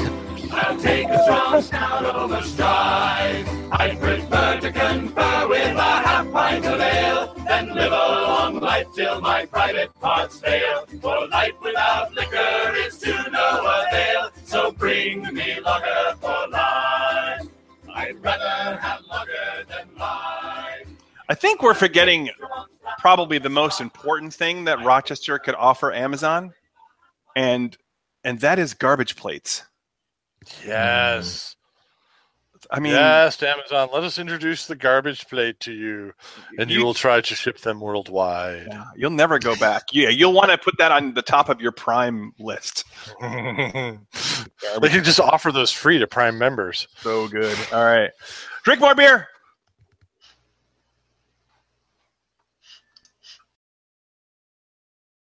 it. I'll take a strong stout over stride. I prefer to confer with a half pint of ale than live a long life till my private parts fail. For life without liquor is to no avail. So bring me lager for life. I'd rather have lager than life. I think we're forgetting probably the most important thing that Rochester could offer Amazon, and and that is garbage plates. Um, yes. I mean, yes, Amazon. Let us introduce the garbage plate to you, and you, You- will try to ship them worldwide. yeah, you'll never go back. Yeah, you'll want to put that on the top of your Prime list. they can just offer those free to Prime members. So good. All right, drink more beer.